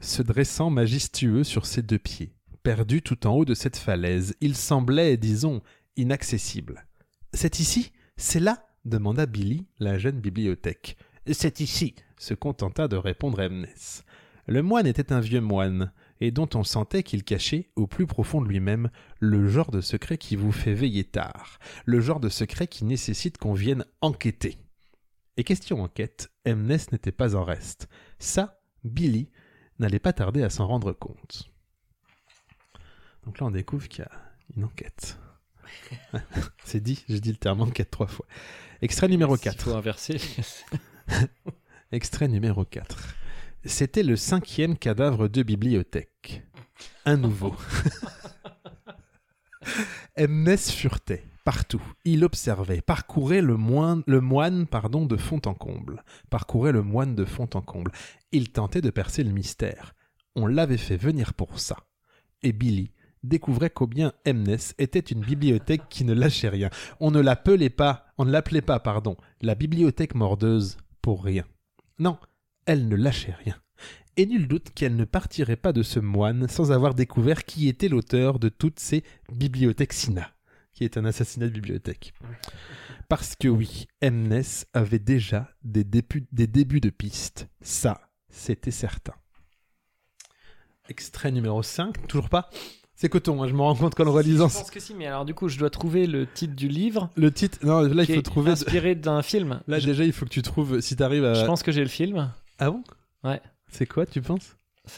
se dressant majestueux sur ses deux pieds, perdu tout en haut de cette falaise. Il semblait, disons, inaccessible. C'est ici C'est là demanda Billy, la jeune bibliothèque. C'est ici, se contenta de répondre Mness. Le moine était un vieux moine, et dont on sentait qu'il cachait, au plus profond de lui-même, le genre de secret qui vous fait veiller tard, le genre de secret qui nécessite qu'on vienne enquêter. Et question enquête, Mness n'était pas en reste. Ça, Billy n'allait pas tarder à s'en rendre compte. Donc là, on découvre qu'il y a une enquête. C'est dit, j'ai dit le terme enquête trois fois. Extrait numéro Il 4. faut inverser. Extrait numéro 4. C'était le cinquième cadavre de bibliothèque. Un nouveau. Mness furetait partout. Il observait, parcourait le moine, le moine pardon, de fond en comble. Parcourait le moine de fond en comble. Il tentait de percer le mystère. On l'avait fait venir pour ça. Et Billy découvrait combien Mness était une bibliothèque qui ne lâchait rien. On ne l'appelait pas, pardon, la bibliothèque mordeuse pour rien. Non, elle ne lâchait rien. Et nul doute qu'elle ne partirait pas de ce moine sans avoir découvert qui était l'auteur de toutes ces bibliothèques Sina, qui est un assassinat de bibliothèque. Parce que oui, Mnes avait déjà des débuts, des débuts de piste. Ça, c'était certain. Extrait numéro 5, toujours pas C'est coton, hein, je me rends compte qu'en le relisant. Je pense que si, mais alors du coup, je dois trouver le titre du livre. Le titre, non, là il faut trouver. inspiré d'un film. Là je, déjà, il faut que tu trouves, si t'arrives à. je pense que j'ai le film. Ah bon? Ouais. C'est quoi, tu penses?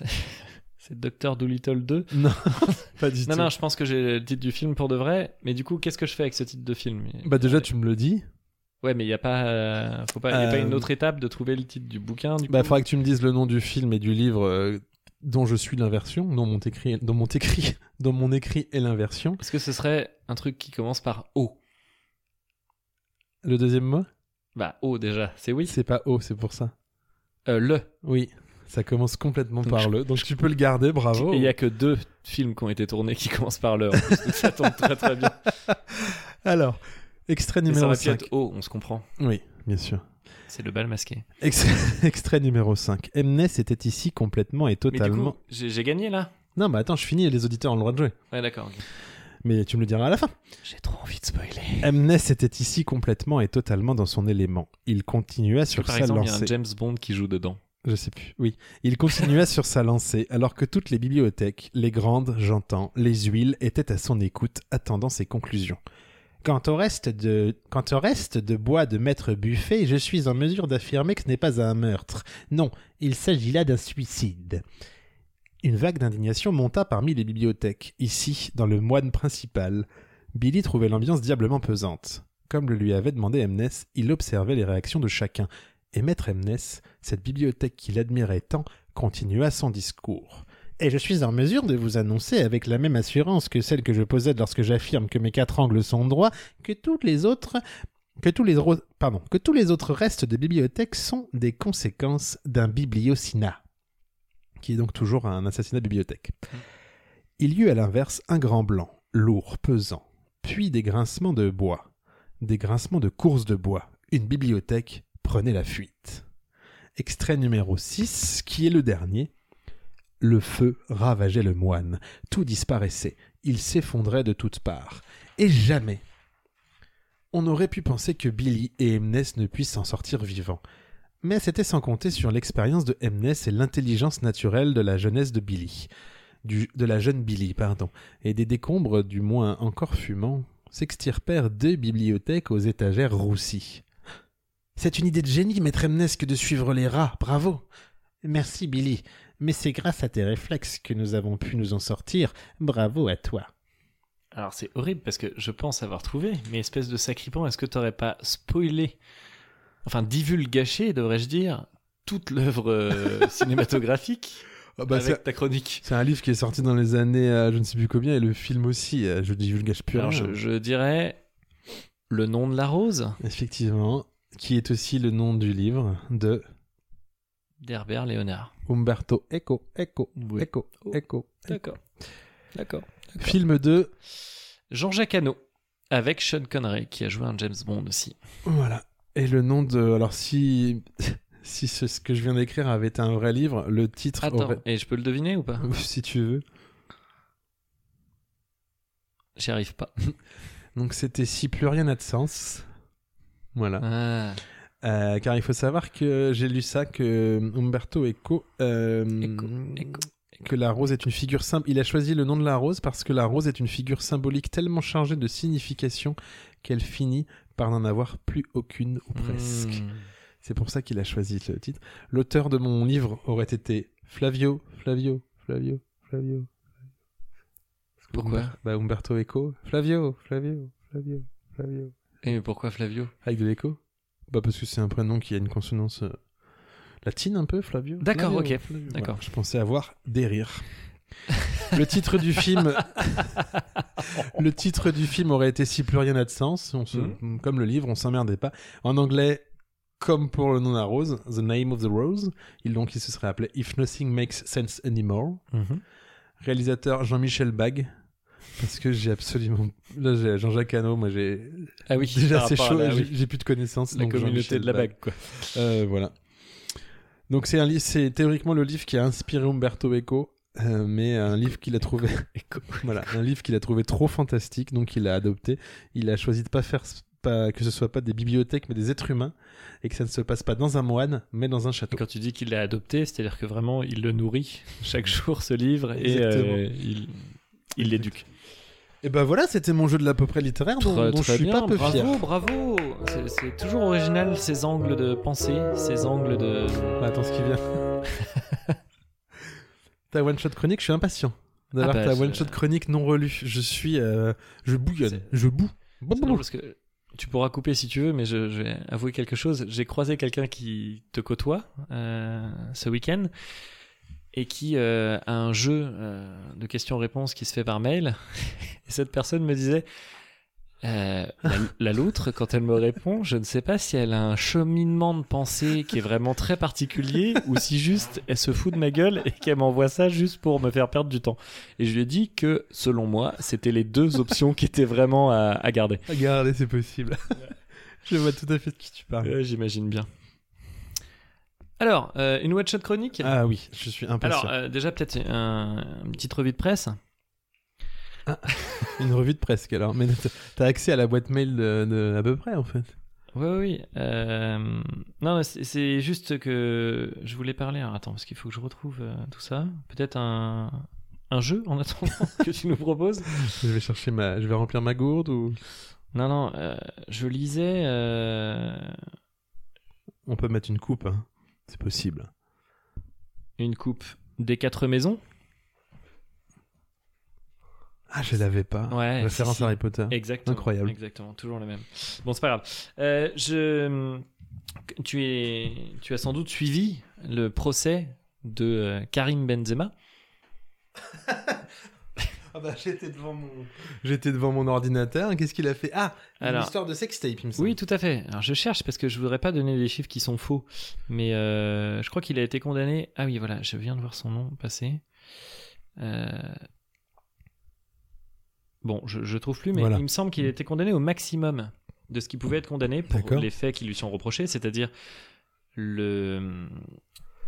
C'est Docteur Dolittle 2. Non, pas du Non, tout. non, je pense que j'ai le titre du film pour de vrai. Mais du coup, qu'est-ce que je fais avec ce titre de film? Bah déjà, tu me le dis. Ouais, mais il n'y a pas, euh, faut pas, y a pas Euh, une autre étape de trouver le titre du bouquin. Du Bah, coup? faudra que tu me dises le nom du film et du livre euh, dont je suis l'inversion, dont mon écrit, dont mon écrit, dont mon écrit est l'inversion. Est-ce que ce serait un truc qui commence par O? Le deuxième mot? Bah, O déjà, c'est oui. C'est pas O, c'est pour ça. Euh, le. Oui, ça commence complètement Donc, par le. Donc tu peux le garder, bravo. Il n'y a que deux films qui ont été tournés qui commencent par le. en plus, donc ça tombe très très bien. Alors, extrait ça numéro pu 5. être O, on se comprend. Oui, bien sûr. C'est le bal masqué. Ex- extrait numéro 5. Mnes était ici complètement et totalement. j'ai gagné là Non, mais attends, je finis et les auditeurs ont le droit de jouer. Ouais, d'accord. Mais tu me le diras à la fin. J'ai trop envie de spoiler. Mnes était ici complètement et totalement dans son élément. Il continua sur Par sa exemple, il y a lancée. un James Bond qui joue dedans. Je sais plus. Oui. Il continua sur sa lancée, alors que toutes les bibliothèques, les grandes, j'entends, les huiles, étaient à son écoute, attendant ses conclusions. Quant au reste de, quant au reste de bois de maître Buffet, je suis en mesure d'affirmer que ce n'est pas un meurtre. Non, il s'agit là d'un suicide. Une vague d'indignation monta parmi les bibliothèques. Ici, dans le moine principal, Billy trouvait l'ambiance diablement pesante. Comme le lui avait demandé Mnes, il observait les réactions de chacun. Et Maître Mnes, cette bibliothèque qu'il admirait tant, continua son discours. Et je suis en mesure de vous annoncer avec la même assurance que celle que je possède lorsque j'affirme que mes quatre angles sont droits, que les autres que tous les, pardon, que tous les autres restes de bibliothèque sont des conséquences d'un bibliocinat, qui est donc toujours un assassinat de bibliothèque. Il y eut à l'inverse un grand blanc, lourd, pesant, puis des grincements de bois, des grincements de courses de bois. Une bibliothèque prenait la fuite. Extrait numéro 6, qui est le dernier. Le feu ravageait le moine. Tout disparaissait. Il s'effondrait de toutes parts. Et jamais. On aurait pu penser que Billy et Mnes ne puissent s'en sortir vivants. Mais c'était sans compter sur l'expérience de Mnes et l'intelligence naturelle de la jeunesse de Billy. De la jeune Billy, pardon. Et des décombres, du moins encore fumants, s'extirpèrent deux bibliothèques aux étagères roussies. C'est une idée de génie, maître Mnes, que de suivre les rats. Bravo. Merci, Billy. Mais c'est grâce à tes réflexes que nous avons pu nous en sortir. Bravo à toi. Alors c'est horrible parce que je pense avoir trouvé, mais espèce de sacripant, est-ce que t'aurais pas spoilé, enfin divulgaché, devrais-je dire, toute l'œuvre euh, cinématographique avec ta chronique? C'est un livre qui est sorti dans les années, euh, je ne sais plus combien, et le film aussi. euh, je divulgage plus Alors rien. je, je dirais le nom de la rose Effectivement, qui est aussi le nom du livre de d'Herbert Léonard. Umberto Eco, Eco, Oui. Eco, Oh. Eco. D'accord. D'accord. Film 2, Jean-Jacques Hano avec Sean Connery qui a joué un James Bond aussi. voilà. Et le nom de... Alors si... Si ce, ce que je viens d'écrire avait été un vrai livre, le titre Attends, aurait... et je peux le deviner ou pas Si tu veux. J'y arrive pas. Donc c'était Si plus rien n'a de sens. Voilà. Ah, Euh, car il faut savoir que j'ai lu ça, que Umberto Eco... euh, Eco, Eco, que la rose est une figure simple. Il a choisi le nom de la rose parce que la rose est une figure symbolique tellement chargée de signification qu'elle finit par n'en avoir plus aucune ou presque. Hmm. C'est pour ça qu'il a choisi le titre. L'auteur de mon livre aurait été Flavio, Flavio, Flavio, Flavio. Pourquoi Umber- bah, Umberto Eco. Flavio, Flavio, Flavio, Flavio. Et mais pourquoi Flavio? Avec de l'écho Bah parce que c'est un prénom qui a une consonance euh, latine un peu, Flavio. D'accord, ok. Flavio. D'accord. Voilà, je pensais avoir des rires. le titre du film, le titre du film aurait été si plus rien n'a de sens. On se- Mhm. Comme le livre, on s'emmerdait pas. En anglais, comme pour le nom de la rose, The Name of the Rose, il donc il se serait appelé If Nothing Makes Sense Anymore. Mhm. Réalisateur Jean-Michel Bag. Parce que j'ai absolument. Là, j'ai Jean-Jacques Hano, moi j'ai. Ah oui, Déjà, c'est chaud, j'ai oui, j'ai plus de connaissances. la donc communauté de la Bag. bague quoi. Euh, voilà. Donc c'est un li- c'est théoriquement le livre qui a inspiré Umberto Eco, euh, mais un livre qu'il a trouvé, voilà, un livre qu'il a trouvé trop fantastique, donc il l'a adopté. Il a choisi de pas faire pas que ce soit pas des bibliothèques, mais des êtres humains, et que ça ne se passe pas dans un moine, mais dans un Et château. quand tu dis qu'il l'a adopté, c'est-à-dire que vraiment il le nourrit chaque jour ce livre et euh, il il l'éduque. Et ben voilà, c'était mon jeu de l'à peu près littéraire, dont, Très, dont je très suis bien, pas peu bravo, fier. bravo. C'est- C'est toujours original ces angles de pensée, ces angles de. Ah, Attends ce qui vient. ta one shot chronique, je suis impatient d'avoir Ah bah, ta je- one shot chronique non relue. Je suis, euh, je bouillonne, C'est- je boue. C'est drôle parce que tu pourras couper si tu veux, mais je, je vais avouer quelque chose. J'ai croisé quelqu'un qui te côtoie euh, ce week-end et qui euh, a un jeu euh, de questions-réponses qui se fait par mail. Et cette personne me disait euh, la, la loutre, quand elle me répond, je ne sais pas si elle a un cheminement de pensée qui est vraiment très particulier ou si juste elle se fout de ma gueule et qu'elle m'envoie ça juste pour me faire perdre du temps. Et je lui ai dit que, selon moi, c'était les deux options qui étaient vraiment à, à garder. C'est possible. je vois tout à fait de qui tu parles. J'imagine bien. Alors, euh, une one-shot chronique Ah oui, je suis impatient. Alors, euh, déjà, peut-être un, une petite revue de presse. Une revue de presse alors. Mais t'as- accès à la boîte mail de, de- à peu près en fait. Oui, oui. Euh, non, c'est- juste que je voulais parler. Alors, attends, parce qu'il faut que je retrouve tout ça. Peut-être un, un jeu en attendant que tu nous proposes Je vais chercher ma, je vais remplir ma gourde ou? Non, non, euh, je lisais. euh, on peut mettre une coupe. hein. C'est possible. une coupe des quatre maisons. Ah, je l'avais pas. Ouais, Référence si, si. Harry Potter. Exactement. Incroyable. Exactement, toujours le même. Bon, c'est pas grave. Euh, je, tu es, tu as sans doute suivi le procès de euh, Karim Benzema. Ah bah j'étais devant mon, j'étais devant mon ordinateur. Qu'est-ce qu'il a fait? Ah, une Alors- histoire de sextape, il me semble. Oui, tout à fait. Alors je cherche parce que je voudrais pas donner des chiffres qui sont faux, mais euh, je crois qu'il a été condamné. Ah oui, voilà, je viens de voir son nom passer. Euh, Bon, je, je trouve plus, mais Voilà. il me semble qu'il a été condamné au maximum de ce qui pouvait être condamné pour les faits qui lui sont reprochés, c'est-à-dire le.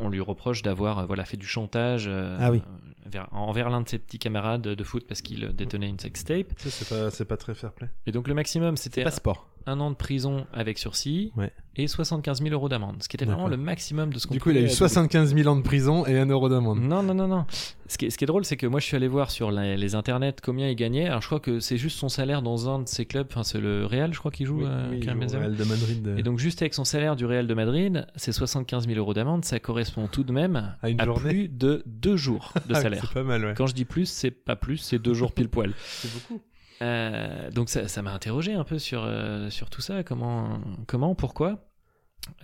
On lui reproche d'avoir euh, voilà fait du chantage euh, Ah oui. vers- envers l'un de ses petits camarades de foot parce qu'il détenait une sextape. Ça, c'est pas, c'est pas très fair play. Et donc le maximum c'était Passeport. Un an de prison avec sursis Ouais. et 75 000 euros d'amende, ce qui était vraiment le maximum de ce qu'on Du coup, il a eu pouvait 75 000 ans de prison et 1 euro d'amende. Non, non, non, non. Ce qui est, ce qui est drôle, c'est que moi, je suis allé voir sur la- les internets combien il gagnait. Alors, je crois que c'est juste son salaire dans un de ses clubs. Enfin, c'est le Real, je crois, qu'il joue. Oui, euh, oui, il Karim joue au Benzema. Real de Madrid. euh, Et donc, juste avec son salaire du Real de Madrid, c'est 75 000 euros d'amende. Ça correspond tout de même À une journée. plus de deux jours de ah salaire. C'est pas mal, ouais. Quand je dis plus, c'est pas plus, c'est deux jours pile poil. C'est beaucoup. Euh, donc ça ça m'a interrogé un peu sur, euh, sur tout ça, comment, comment pourquoi.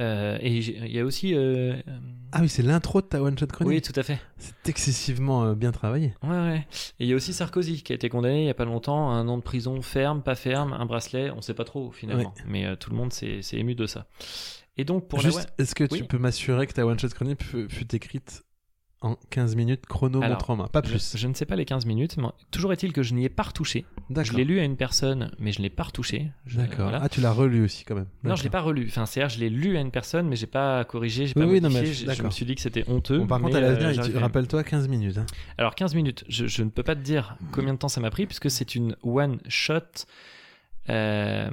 Euh, et il y a aussi... Ah oui, c'est l'intro de ta one shot oui, chronique. tout à fait. C'est excessivement bien travaillé. Ouais, ouais. Et il y a aussi Sarkozy qui a été condamné il y a pas longtemps à un an de prison ferme, pas ferme, un bracelet, on sait pas trop finalement. Mais tout le monde s'est ému de ça. Et donc pour Juste, la... est-ce que tu Oui. peux m'assurer que ta one shot chronique fut, fut écrite en 15 minutes chrono Alors, montre en main Pas Je, plus. je ne sais pas les 15 minutes, mais toujours est-il que je n'y ai pas retouché. Je l'ai lu à une personne, mais je ne l'ai pas retouché. Je- D'accord. voilà. Ah, tu l'as relu aussi quand même. Non, je l'ai pas relu. Enfin, c'est-à-dire, je l'ai lu à une personne, mais j'ai pas corrigé, j'ai Oui, pas oui, non, mais je- je, me suis dit que c'était honteux. Bon, par contre, à l'avenir, euh, rappelle-toi 15 minutes. hein. Alors 15 minutes, je, je ne peux pas te dire combien de temps ça m'a pris puisque c'est une one shot. euh,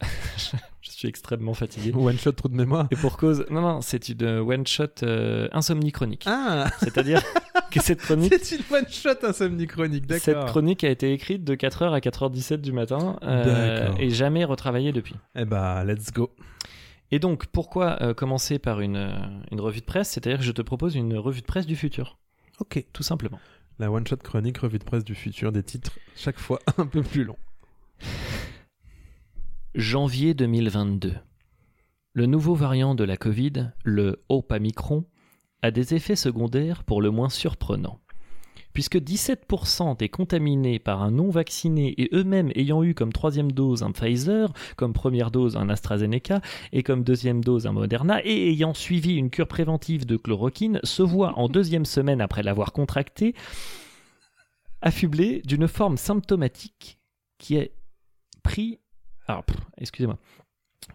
je suis extrêmement fatigué. One shot, trou de mémoire. Et pour cause, non non, c'est une one shot euh, insomnie chronique. Ah C'est-à-dire que cette chronique, C'est une one shot insomnie chronique, cette d'accord. chronique a été écrite de 4h à 4h17 du matin euh, et jamais retravaillée depuis. Eh bah, let's go. Et donc pourquoi euh, commencer par une, euh, une revue de presse? C'est-à-dire que je te propose une revue de presse du futur, Ok. tout simplement. La one shot chronique, revue de presse du futur, des titres chaque fois un peu plus longs. Janvier 2022. Le nouveau variant de la Covid, le Opamicron, a des effets secondaires pour le moins surprenants. Puisque 17% des contaminés par un non-vacciné et eux-mêmes ayant eu comme troisième dose un Pfizer, comme première dose un AstraZeneca et comme deuxième dose un Moderna et ayant suivi une cure préventive de chloroquine se voient en deuxième semaine après l'avoir contracté affublés d'une forme symptomatique qui est pris alors, pff, excusez-moi,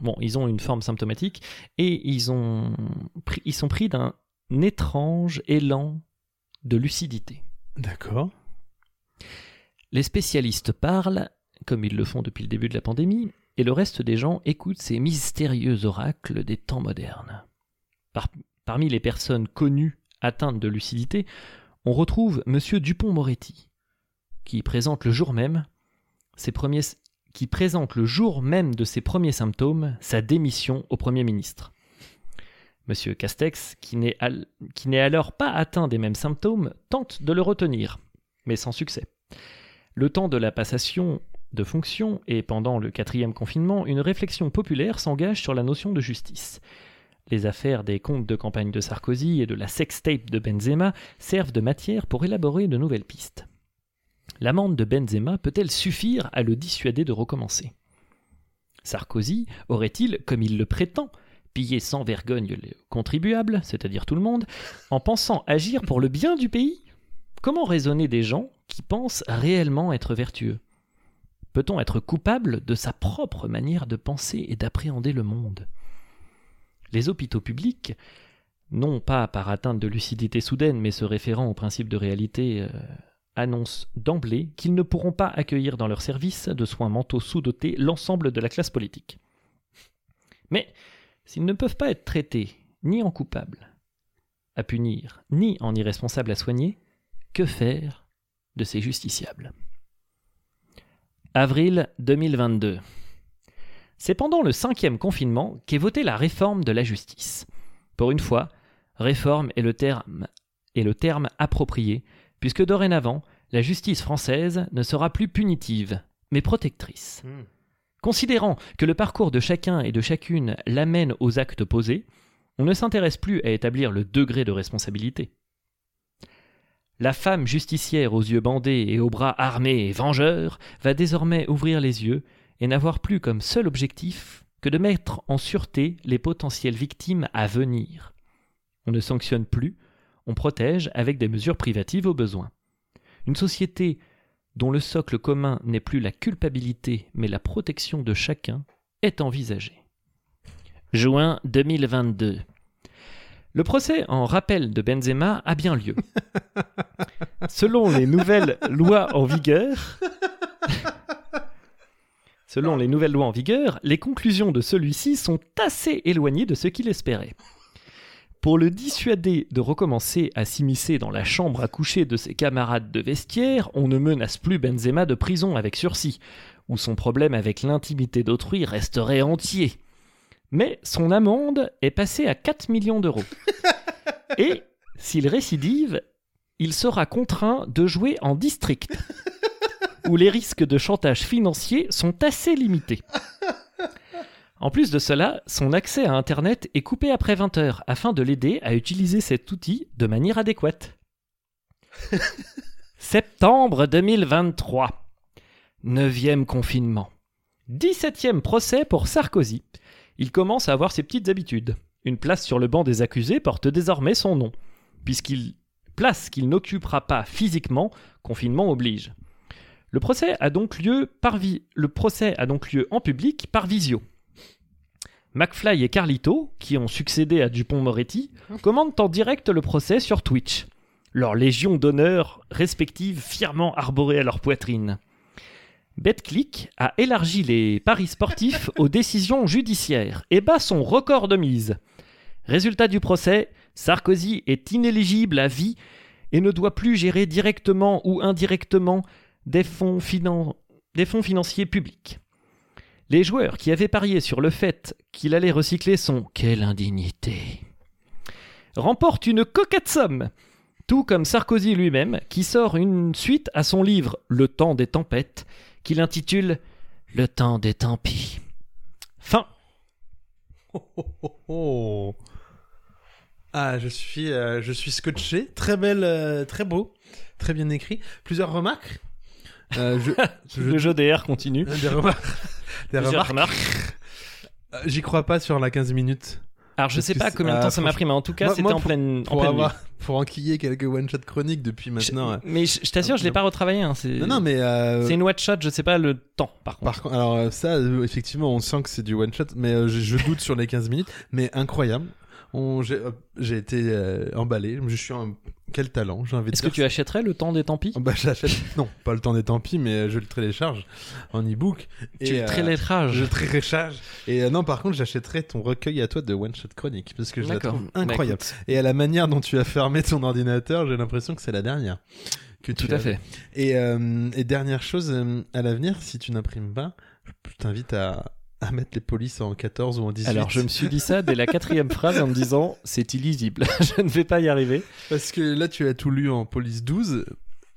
Bon, ils ont une forme symptomatique et ils, ont pris- ils sont pris d'un étrange élan de lucidité. D'accord. Les spécialistes parlent, comme ils le font depuis le début de la pandémie, et le reste des gens écoutent ces mystérieux oracles des temps modernes. Par- parmi les personnes connues atteintes de lucidité, on retrouve M. Dupont-Moretti, qui présente le jour même ses premiers, qui présente le jour même de ses premiers symptômes sa démission au Premier ministre. M. Castex, qui n'est alors pas atteint des mêmes symptômes, tente de le retenir, mais sans succès. Le temps de la passation de fonction et pendant le quatrième confinement, une réflexion populaire s'engage sur la notion de justice. Les affaires des comptes de campagne de Sarkozy et de la sextape de Benzema servent de matière pour élaborer de nouvelles pistes. L'amende de Benzema peut-elle suffire à le dissuader de recommencer? Sarkozy aurait-il, comme il le prétend, pillé sans vergogne les contribuables, c'est-à-dire tout le monde, en pensant agir pour le bien du pays? Comment raisonner des gens qui pensent réellement être vertueux? Peut-on être coupable de sa propre manière de penser et d'appréhender le monde? Les hôpitaux publics, non pas par atteinte de lucidité soudaine, mais se référant au principe de réalité, euh, annoncent d'emblée qu'ils ne pourront pas accueillir dans leurs services de soins mentaux sous-dotés l'ensemble de la classe politique. Mais s'ils ne peuvent pas être traités ni en coupables à punir, ni en irresponsables à soigner, que faire de ces justiciables? Avril 2022. C'est pendant le cinquième confinement qu'est votée la réforme de la justice. Pour une fois, réforme est le terme, est le terme approprié, puisque dorénavant, la justice française ne sera plus punitive, mais protectrice. Considérant que le parcours de chacun et de chacune l'amène aux actes posés, on ne s'intéresse plus à établir le degré de responsabilité. La femme justicière aux yeux bandés et aux bras armés et vengeurs va désormais ouvrir les yeux et n'avoir plus comme seul objectif que de mettre en sûreté les potentielles victimes à venir. On ne sanctionne plus, on protège avec des mesures privatives au besoin. Une société dont le socle commun n'est plus la culpabilité mais la protection de chacun est envisagée. Juin 2022. Le procès en rappel de Benzema a bien lieu. Selon les nouvelles lois en vigueur, selon les nouvelles lois en vigueur, les conclusions de celui-ci sont assez éloignées de ce qu'il espérait. Pour le dissuader de recommencer à s'immiscer dans la chambre à coucher de ses camarades de vestiaire, on ne menace plus Benzema de prison avec sursis, où son problème avec l'intimité d'autrui resterait entier. Mais son amende est passée à 4 millions d'euros. Et, s'il récidive, il sera contraint de jouer en district, où les risques de chantage financier sont assez limités. En plus de cela, son accès à Internet est coupé après 20 heures afin de l'aider à utiliser cet outil de manière adéquate. Septembre 2023. Neuvième confinement. 17e procès pour Sarkozy. Il commence à avoir ses petites habitudes. Une place sur le banc des accusés porte désormais son nom, puisqu'il place qu'il n'occupera pas physiquement, confinement oblige. Le procès a donc lieu par vi- le procès a donc lieu en public par visio. McFly et Carlito, qui ont succédé à Dupont-Moretti, commandent en direct le procès sur Twitch. Leurs légions d'honneur respectives fièrement arborées à leur poitrine. BetClick a élargi les paris sportifs aux décisions judiciaires et bat son record de mise. Résultat du procès, Sarkozy est inéligible à vie et ne doit plus gérer directement ou indirectement des fonds, finan- des fonds financiers publics. Les joueurs qui avaient parié sur le fait qu'il allait recycler son quelle indignité remportent une coquette somme, tout comme Sarkozy lui-même qui sort une suite à son livre Le temps des tempêtes qu'il intitule Le temps des tant pis. Fin. Oh. Ah, je suis, euh, je suis scotché. Très belle, euh, très beau, très bien écrit. Plusieurs remarques? Euh, je, je- Le jeu DR continue. des remarques. Des Plusieurs remarques. Euh, J'y crois pas sur la 15 minutes. Alors je sais pas combien de ah, temps ça m'a pris, mais en tout cas c'était en pleine, en Pour pleine avoir, nuit. pour enquiller quelques one shot chroniques depuis maintenant. Mais je, je t'assure, je l'ai pas retravaillé. Hein, c'est Non, non, mais euh, c'est une one shot, je sais pas le temps par contre. Par alors ça, effectivement, on sent que c'est du one shot, mais je, je doute sur les 15 minutes. Mais incroyable. On- J'ai été euh, emballé. Je suis un quel talent, Est-ce que tu achèterais le temps des tant pis? Bah j'achète. non, pas le temps des tant pis, mais euh, je le télécharge en e-book. Tu le euh, télécharges. Je télécharge. Et euh, non, par contre, j'achèterai ton recueil à toi de one shot chronique parce que je la trouve Bah, incroyable. Et à la manière dont tu as fermé ton ordinateur, j'ai l'impression que c'est la dernière. Que tu tout à fait. Et, euh, et dernière chose, à l'avenir, si tu n'imprimes pas, je t'invite à, à mettre les polices en 14 ou en 18. Alors je me suis dit ça dès la quatrième phrase en me disant c'est illisible, je ne vais pas y arriver. Parce que là, tu as tout lu en police 12,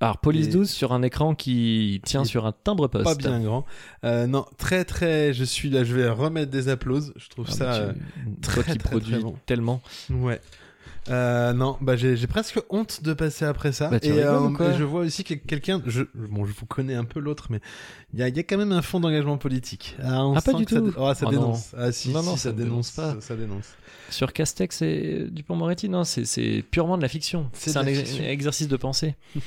Alors police Et- 12 sur un écran qui tient sur un timbre poste. pas bien grand. Euh, non, très très. Je suis là, je vais remettre des applauses. Je trouve Ah, ça. bah, euh, tu- très, toi qui très, produis très bon. tellement. Ouais. Euh, non, bah j'ai presque honte de passer après ça. Bah, tu et, rigoles euh, et je vois aussi que quelqu'un, je, bon, je vous connais un peu l'autre, mais il y a, y a quand même un fond d'engagement politique. Ah, on Ah, pas du que ça, tout. dé- oh, ça Oh, dénonce. Ah si, Non, si, non, ça ça dénonce pas. Ça, dénonce. Sur Castex et Dupont-Moretti, non, c'est- purement de la fiction. C'est un ex- exercice de pensée.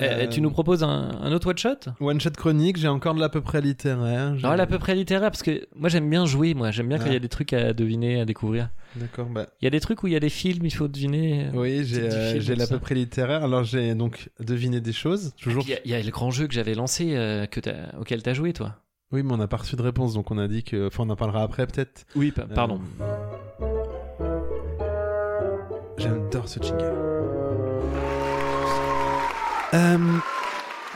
Euh, Euh, tu nous proposes un, un autre one shot One shot chronique, j'ai encore de l'à peu près littéraire. Alors, à peu près littéraire, parce que moi j'aime bien jouer, moi j'aime bien quand Ah. il y a des trucs à deviner, à découvrir. D'accord, bah. Il y a des trucs où il y a des films, il faut deviner. Oui, j'ai euh, l'à peu près littéraire. Alors j'ai donc deviné des choses. Toujours. Il y, a- il y a le grand jeu que j'avais lancé, euh, que t'as- auquel tu as joué toi. Oui, mais on n'a pas reçu de réponse, donc on a dit que. Enfin, on en parlera après peut-être. Oui, pardon. Euh, J'adore ce jingle. Euh,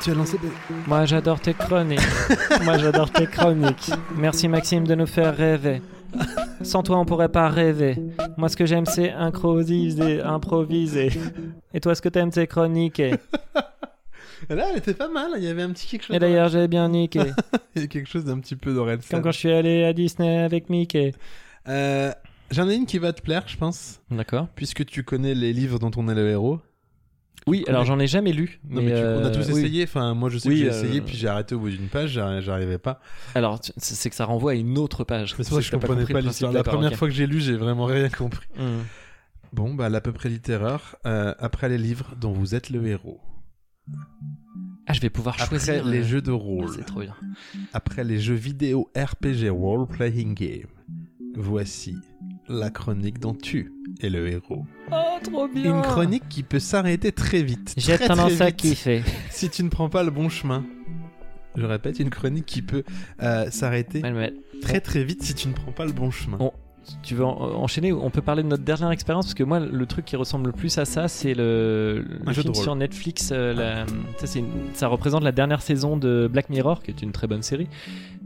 tu as lancé. Moi j'adore tes chroniques. Moi j'adore tes chroniques. Merci Maxime de nous faire rêver. Sans toi on pourrait pas rêver. Moi ce que j'aime c'est improviser, improviser. Et toi ce que t'aimes c'est chroniquer. Là, elle était pas mal. Il y avait un petit quelque chose. Et d'ailleurs j'ai bien niqué. Il y a quelque chose d'un petit peu d'Orelsan. Comme quand je suis allé à Disney avec Mickey. Euh, J'en ai une qui va te plaire, je pense, D'accord. puisque tu connais les livres dont on est le héros. Oui, alors j'en ai jamais lu. Non, mais, tu- on a euh, tous oui. essayé. Enfin, moi, je sais Oui, que j'ai euh, essayé, puis j'ai arrêté au bout d'une page. j'arri- J'arrivais pas. Alors c'est que ça renvoie à une autre page. C'est pour ça que je comprenais pas l'histoire. La première fois que j'ai lu, j'ai vraiment rien compris. Hmm. Bon, bah, à peu près littéraire. euh, après les livres dont vous êtes le héros. Ah, je vais pouvoir Après choisir les euh, jeux de ah, rôle. C'est trop bien. Après les jeux vidéo RPG Role Playing Game. Voici la chronique dont tu es le héros. Oh, trop bien. Une chronique qui peut s'arrêter très vite. J'ai tendance à kiffer. Si tu ne prends pas le bon chemin. Je répète, une chronique qui peut euh, s'arrêter très très vite si tu ne prends pas le bon chemin. On- tu veux en- enchaîner On peut parler de notre dernière expérience? Parce que moi, le truc qui ressemble le plus à ça, c'est le, le film sur Netflix. euh, la- ça, c'est une- ça représente la dernière saison de Black Mirror, qui est une très bonne série.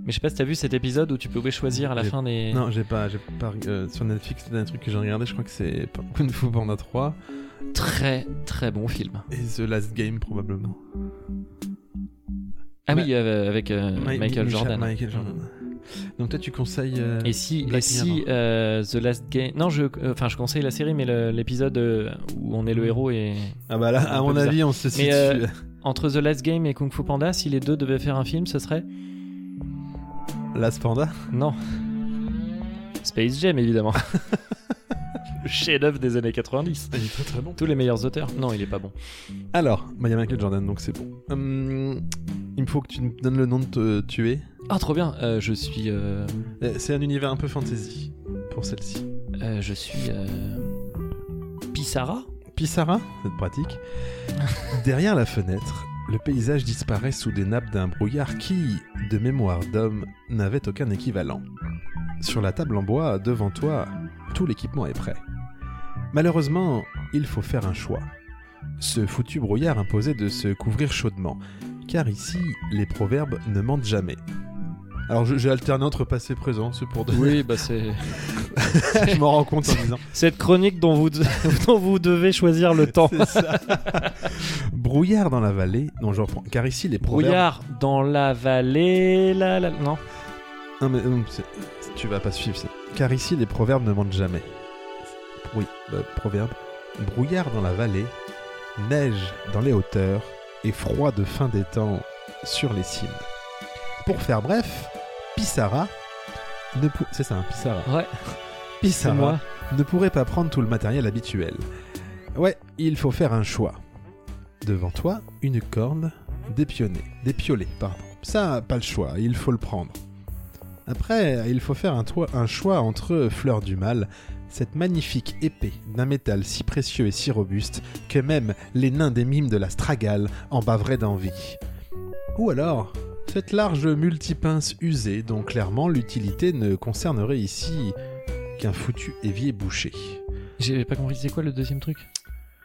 Mais je sais pas si t'as vu cet épisode où tu pouvais choisir à la fin des. Non, j'ai pas, pas euh, sur Netflix, c'était un truc que j'ai regardé, je crois que c'est Kung Fu Panda 3 Très très bon film. et The Last Game probablement. Ah oui, euh, avec euh, Michael Micha- Jordan. Michael Jordan. Donc toi tu conseilles Et si, Black et si The Last Game. Non, je, enfin, je conseille la série, mais l'épisode où on est le héros et Ah bah là, à mon bizarre. avis, on se situe. Mais, entre The Last Game et Kung Fu Panda, si les deux devaient faire un film, ce serait Last Panda Non. Space Jam, évidemment. le chef-d'œuvre des années 90. Il est très très bon. Tous les meilleurs auteurs. Non, il est pas bon. Alors, bah, il y a Michael Jordan, donc c'est bon. Hum, il me faut que tu me donnes le nom de te tuer. Ah, trop bien. Euh, je suis. euh, Euh, C'est un univers un peu fantasy pour celle-ci. euh, je suis. euh, Pissara Pissara, c'est pratique. Derrière la fenêtre, le paysage disparaît sous des nappes d'un brouillard qui, de mémoire d'homme, n'avait aucun équivalent. Sur la table en bois, devant toi, tout l'équipement est prêt. Malheureusement, il faut faire un choix. Ce foutu brouillard imposait de se couvrir chaudement, car ici, les proverbes ne mentent jamais. Alors j'ai alterné entre passé et présent, c'est pour donner... Oui, bah c'est. je m'en rends compte en disant... Cette chronique dont vous, dont vous devez choisir le temps. C'est ça. Brouillard dans la vallée. Non, je reprends. Car ici, les proverbes. Brouillard dans la vallée. La, la... Non. Non, mais non, c'est- tu vas pas suivre ça. Car ici, les proverbes ne mentent jamais. Oui, bah, proverbe. Brouillard dans la vallée, neige dans les hauteurs et froid de fin des temps sur les cimes. Pour faire bref, Pissara ne pou- c'est ça, Pissara. Ouais. Moi. ne pourrait pas prendre tout le matériel habituel. Ouais, il faut faire un choix. Devant toi, une corde, des pionnets, des piolets, pardon. Ça, pas le choix, il faut le prendre. Après, il faut faire un, un choix entre Fleur du Mal, cette magnifique épée d'un métal si précieux et si robuste que même les nains des mimes de la Stragale en baveraient d'envie. Ou alors, cette large multipince usée dont clairement l'utilité ne concernerait ici qu'un foutu évier bouché. J'ai pas compris, c'est quoi le deuxième truc?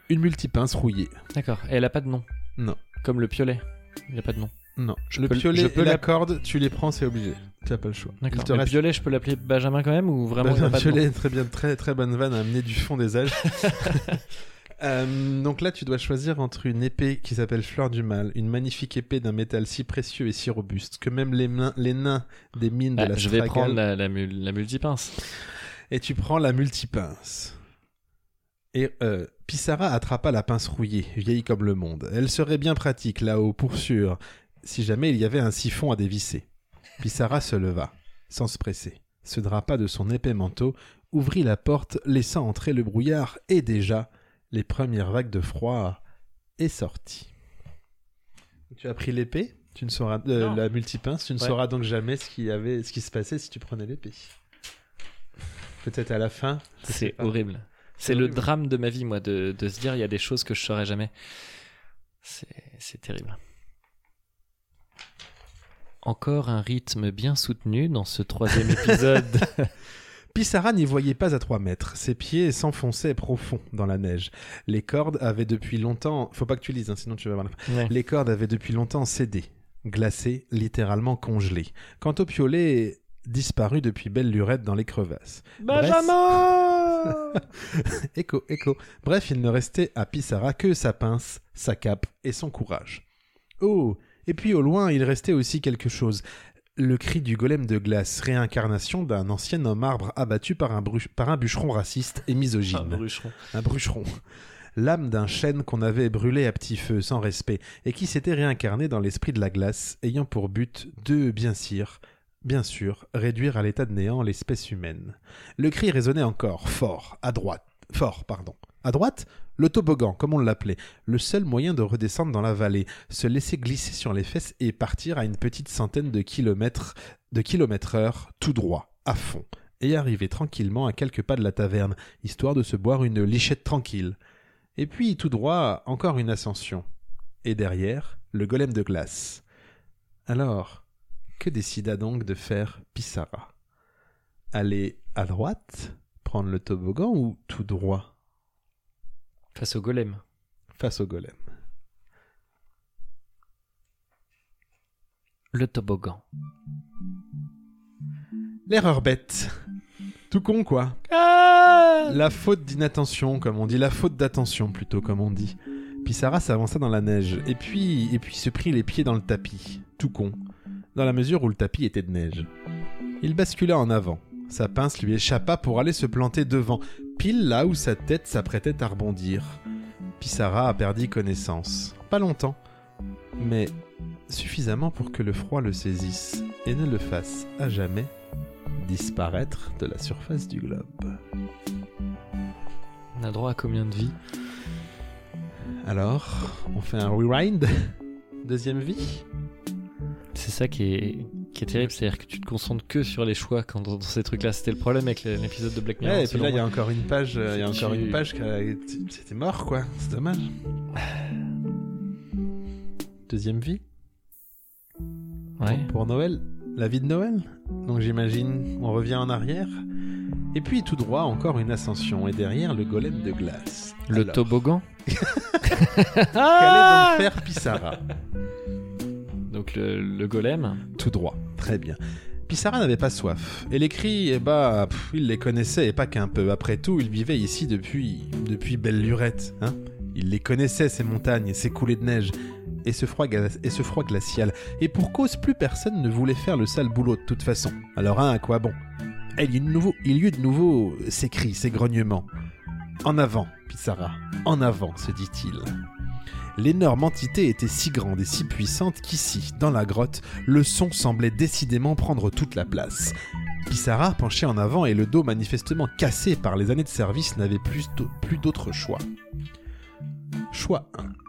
Une multipince rouillée. D'accord, et elle a pas de nom? Non. Comme le piolet. Il a pas de nom. Non. Je le peux- piolet je peux et la corde, tu les prends, c'est obligé. Tu n'as pas le choix. D'accord. Le reste piolet, je peux l'appeler Benjamin quand même ou vraiment il a Benjamin pas de nom? Piolet, très bien, très très bonne vanne à amener du fond des âges. Euh, donc là, tu dois choisir entre une épée qui s'appelle Fleur du Mal, une magnifique épée d'un métal si précieux et si robuste que même les, mains- les nains des mines de la Je vais Stragale- prendre la, la, mul- la multipince. Et tu prends la multipince. Et euh, Pissarra attrapa la pince rouillée, vieille comme le monde. Elle serait bien pratique là-haut, pour sûr, si jamais il y avait un siphon à dévisser. Pissarra se leva, sans se presser, se drapa de son épais manteau, ouvrit la porte, laissant entrer le brouillard, et déjà, les premières vagues de froid est sorties. Tu as pris l'épée tu ne sauras euh, la multipince, tu ne Ouais. sauras donc jamais ce qui avait, ce qui se passait si tu prenais l'épée. Peut-être à la fin. C'est horrible. C'est le drame de ma vie, moi, de, de se dire il y a des choses que je saurais jamais. C'est terrible. Encore un rythme bien soutenu dans ce troisième épisode. Pissarra n'y voyait pas à trois mètres. Ses pieds s'enfonçaient profond dans la neige. Les cordes avaient depuis longtemps. Faut pas que tu lises, hein, sinon tu vas voir. la- Ouais. Les cordes avaient depuis longtemps cédé, glacées, littéralement congelées. Quant au piolet, disparu depuis belle lurette dans les crevasses. Benjamin Écho, écho. Bref, il ne restait à Pissarra que sa pince, sa cape et son courage. Oh Et puis au loin, il restait aussi quelque chose. Le cri du golem de glace, réincarnation d'un ancien homme arbre abattu par un, bru- par un bûcheron raciste et Un misogyne. brucheron. un brucheron. L'âme d'un chêne qu'on avait brûlé à petit feu sans respect et qui s'était réincarné dans l'esprit de la glace, ayant pour but de, bien sûr, bien sûr, réduire à l'état de néant l'espèce humaine. Le cri résonnait encore, fort, à droite, fort, pardon. À droite, le toboggan, comme on l'appelait, le seul moyen de redescendre dans la vallée, se laisser glisser sur les fesses et partir à une petite centaine de kilomètres, de kilomètres heure, tout droit, à fond, et arriver tranquillement à quelques pas de la taverne, histoire de se boire une lichette tranquille. Et puis, tout droit, encore une ascension. Et derrière, le golem de glace. Alors, que décida donc de faire Pissarra? Aller à droite, prendre le toboggan ou tout droit? Face au golem. face au golem Le toboggan. L'erreur bête. Tout con, quoi. La faute d'inattention, comme on dit. La faute d'attention, plutôt, comme on dit. Pissarra s'avança dans la neige, et puis, et puis se prit les pieds dans le tapis. Tout con. Dans la mesure où le tapis était de neige. Il bascula en avant. Sa pince lui échappa pour aller se planter devant, pile là où sa tête s'apprêtait à rebondir. Pissarra perdit connaissance. Pas longtemps, mais suffisamment pour que le froid le saisisse et ne le fasse à jamais disparaître de la surface du globe. On a droit à combien de vies? Alors, on fait un rewind Deuxième vie? C'est ça qui est, qui est terrible, c'est-à-dire que tu te concentres que sur les choix quand dans, ces trucs-là. C'était le problème avec l'épisode de Black Mirror. Ouais, et puis là, il y a encore une page, euh, il y a encore Tu- une page C'était mort, quoi. C'est dommage. Deuxième vie Ouais. Pour Noël La vie de Noël Donc j'imagine, on revient en arrière. Et puis tout droit, encore une ascension. Et derrière, le golem de glace. Le Alors, toboggan Qu'allait donc faire Pissarra? Donc le, le golem. Tout droit. Très bien. Pissarra n'avait pas soif. Et les cris, eh bah, il les connaissait, et pas qu'un peu. Après tout, il vivait ici depuis, depuis belle lurette, hein. Il les connaissait, ces montagnes, ces coulées de neige, et ce, froid glacial. Et pour cause, plus personne ne voulait faire le sale boulot de toute façon. Alors, hein, à quoi bon? Il y eut de nouveau, il y eut de nouveau ces cris, ces grognements. En avant, Pissarra, en avant, se dit-il. L'énorme entité était si grande et si puissante qu'ici, dans la grotte, le son semblait décidément prendre toute la place. Pissarra, penché en avant et le dos manifestement cassé par les années de service, n'avait plus d'autre choix. Choix 1.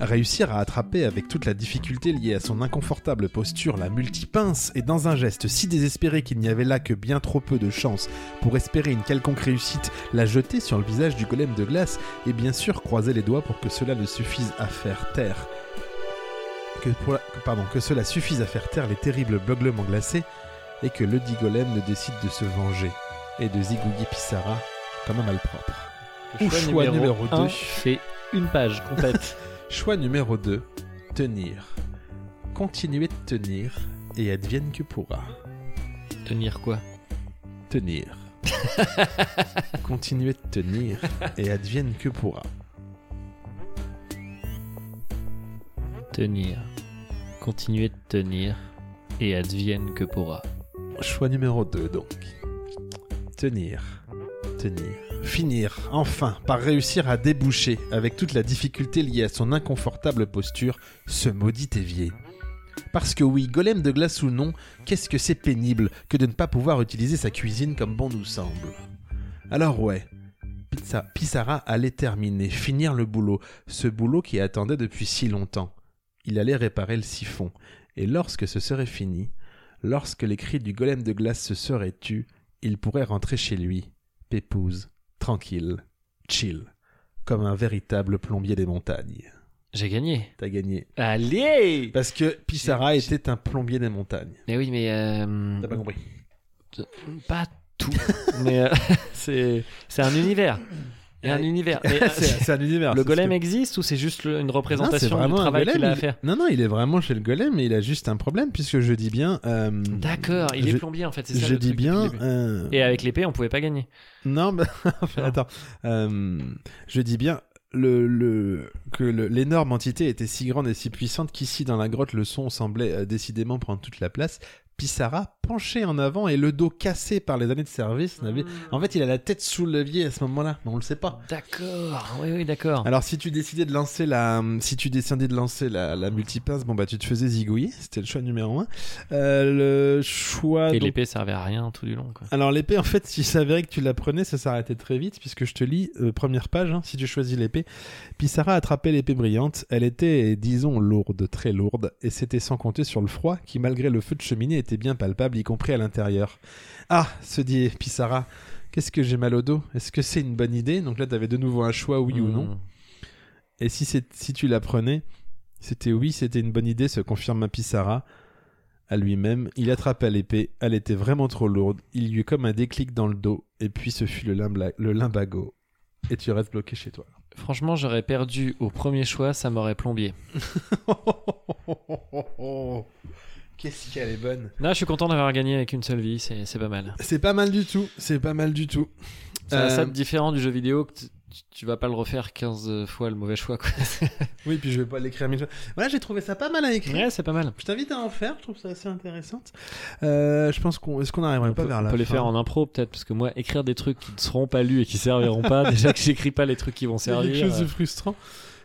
Réussir à attraper avec toute la difficulté liée à son inconfortable posture la multipince et dans un geste si désespéré qu'il n'y avait là que bien trop peu de chance pour espérer une quelconque réussite, la jeter sur le visage du golem de glace et bien sûr croiser les doigts pour que cela ne suffise à faire taire que, pour la- que- pardon, que cela suffise à faire taire les terribles beuglements glacés et que le dit golem ne décide de se venger et de zigouiller Pissarra comme un malpropre. Ou choix numéro un 2. fait une page complète. Choix numéro 2. Tenir. Continuer de tenir et advienne que pourra. Tenir quoi? Tenir. Continuer de tenir et advienne que pourra. Tenir. Continuer de tenir et advienne que pourra. Choix numéro 2 donc. Tenir. Tenir. Finir, enfin, par réussir à déboucher, avec toute la difficulté liée à son inconfortable posture, ce maudit évier. Parce que oui, golem de glace ou non, qu'est-ce que c'est pénible que de ne pas pouvoir utiliser sa cuisine comme bon nous semble. Alors ouais, Pizza, Pissarra allait terminer, finir le boulot, ce boulot qui attendait depuis si longtemps. Il allait réparer le siphon, et lorsque ce serait fini, lorsque les cris du golem de glace se seraient tus, il pourrait rentrer chez lui, pépouze, tranquille, chill, comme un véritable plombier des montagnes. J'ai gagné. T'as gagné. Allez Parce que Pissarra J'ai- était un plombier des montagnes. Mais oui, mais euh, T'as pas compris. pas tout. mais euh, c'est c'est un univers. Il y a un univers. C'est un univers. le golem que- existe ou c'est juste le- une Non, représentation du vraiment un travail qu'il a à il- faire Non, non, il est vraiment chez le golem, mais il a juste un problème, puisque je dis bien. euh, D'accord, il je- est plombier en fait, c'est ça Je le dis truc bien. euh, Et avec l'épée, on pouvait pas gagner. Non, bah, enfin, attends. Euh, je dis bien le, le, que l'énorme entité était si grande et si puissante qu'ici, dans la grotte, le son semblait décidément prendre toute la place. Pissarra, penché en avant et le dos cassé par les années de service, n'avait... En fait, il a la tête sous le levier à ce moment-là, mais on le sait pas. D'accord, oui, oui, d'accord. Alors, si tu décidais de lancer la, si tu décidais de lancer la, la multipince, bon bah tu te faisais zigouiller, c'était le choix numéro un. Euh, le choix. Et donc- l'épée servait à rien tout du long. Quoi. alors l'épée, en fait, s'il s'avérait que tu la prenais, ça s'arrêtait très vite, puisque je te lis, euh, première page, hein, si tu choisis l'épée. Pissarra attrapait l'épée brillante. Elle était, disons, lourde, très lourde, et c'était sans compter sur le froid, qui malgré le feu de cheminée était bien palpable, y compris à l'intérieur. Ah, se dit Pissarra, qu'est-ce que j'ai mal au dos? Est-ce que c'est une bonne idée? Donc là, tu avais de nouveau un choix, oui ou non. Hmm. Et si, c'est- si tu la prenais, c'était oui, c'était une bonne idée, se confirma Pissarra à lui-même. Il attrapa l'épée, elle était vraiment trop lourde. Il y eut comme un déclic dans le dos, et puis ce fut le, limbla- le limbago. Et tu restes bloqué chez toi. Franchement, j'aurais perdu au premier choix, ça m'aurait plombier. Qu'est-ce qu'elle est bonne. Là, je suis content d'avoir gagné avec une seule vie, c'est c'est pas mal. C'est pas mal du tout, c'est pas mal du tout. C'est Euh, ça de différent du jeu vidéo que tu- vas pas le refaire 15 fois le mauvais choix. Quoi. Oui, puis je vais pas l'écrire mille fois. Voilà, j'ai trouvé ça pas mal à écrire. ouais, c'est pas mal. Je t'invite à en faire, je trouve ça assez intéressant. Euh, je pense qu'on est-ce qu'on n'arriverait On pas peut, vers on la peut les fin faire en impro peut-être, parce que moi, écrire des trucs qui ne seront pas lus et qui serviront pas, déjà que j'écris pas les trucs qui vont C'est servir. quelque chose de euh, frustrant.